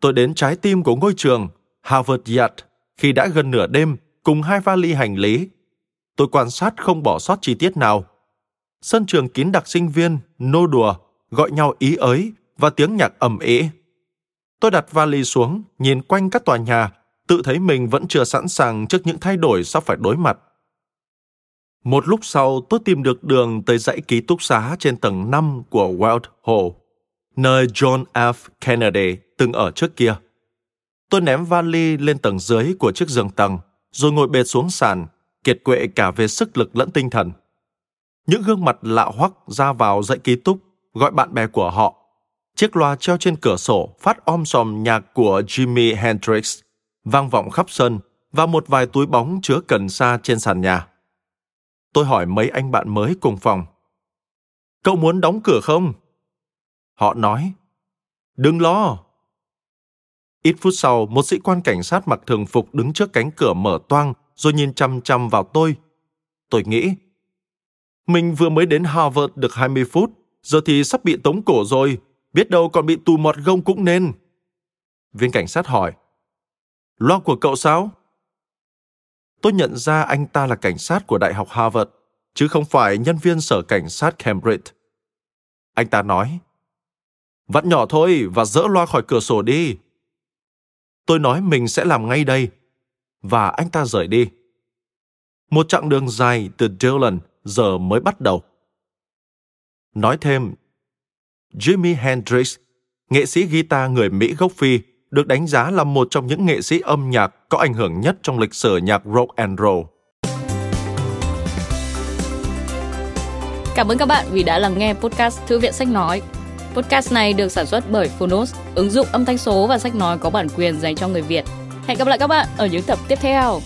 Tôi đến trái tim của ngôi trường Harvard Yard khi đã gần nửa đêm cùng hai vali hành lý. Tôi quan sát không bỏ sót chi tiết nào. Sân trường kín đặc sinh viên, nô đùa, gọi nhau ý ới và tiếng nhạc ầm ĩ. Tôi đặt vali xuống, nhìn quanh các tòa nhà, tự thấy mình vẫn chưa sẵn sàng trước những thay đổi sắp phải đối mặt. Một lúc sau, tôi tìm được đường tới dãy ký túc xá trên tầng 5 của Wild Hall, nơi John F. Kennedy từng ở trước kia. Tôi ném vali lên tầng dưới của chiếc giường tầng, rồi ngồi bệt xuống sàn, kiệt quệ cả về sức lực lẫn tinh thần. Những gương mặt lạ hoắc ra vào dãy ký túc, gọi bạn bè của họ. Chiếc loa treo trên cửa sổ phát om sòm nhạc của Jimi Hendrix, vang vọng khắp sân và một vài túi bóng chứa cần sa trên sàn nhà. Tôi hỏi mấy anh bạn mới cùng phòng. Cậu muốn đóng cửa không? Họ nói, đừng lo. Ít phút sau, một sĩ quan cảnh sát mặc thường phục đứng trước cánh cửa mở toang rồi nhìn chăm chăm vào tôi. Tôi nghĩ, mình vừa mới đến Harvard được 20 phút, giờ thì sắp bị tống cổ rồi, biết đâu còn bị tù mọt gông cũng nên. Viên cảnh sát hỏi, loa của cậu sao? Tôi nhận ra anh ta là cảnh sát của Đại học Harvard, chứ không phải nhân viên sở cảnh sát Cambridge. Anh ta nói, vẫn nhỏ thôi và dỡ loa khỏi cửa sổ đi. Tôi nói mình sẽ làm ngay đây. Và anh ta rời đi. Một chặng đường dài từ Dillon giờ mới bắt đầu. Nói thêm, Jimi Hendrix, nghệ sĩ guitar người Mỹ gốc Phi, được đánh giá là một trong những nghệ sĩ âm nhạc có ảnh hưởng nhất trong lịch sử nhạc rock and roll. Cảm ơn các bạn vì đã lắng nghe podcast Thư viện Sách Nói. Podcast này được sản xuất bởi Phonos, ứng dụng âm thanh số và sách nói có bản quyền dành cho người Việt. Hẹn gặp lại các bạn ở những tập tiếp theo.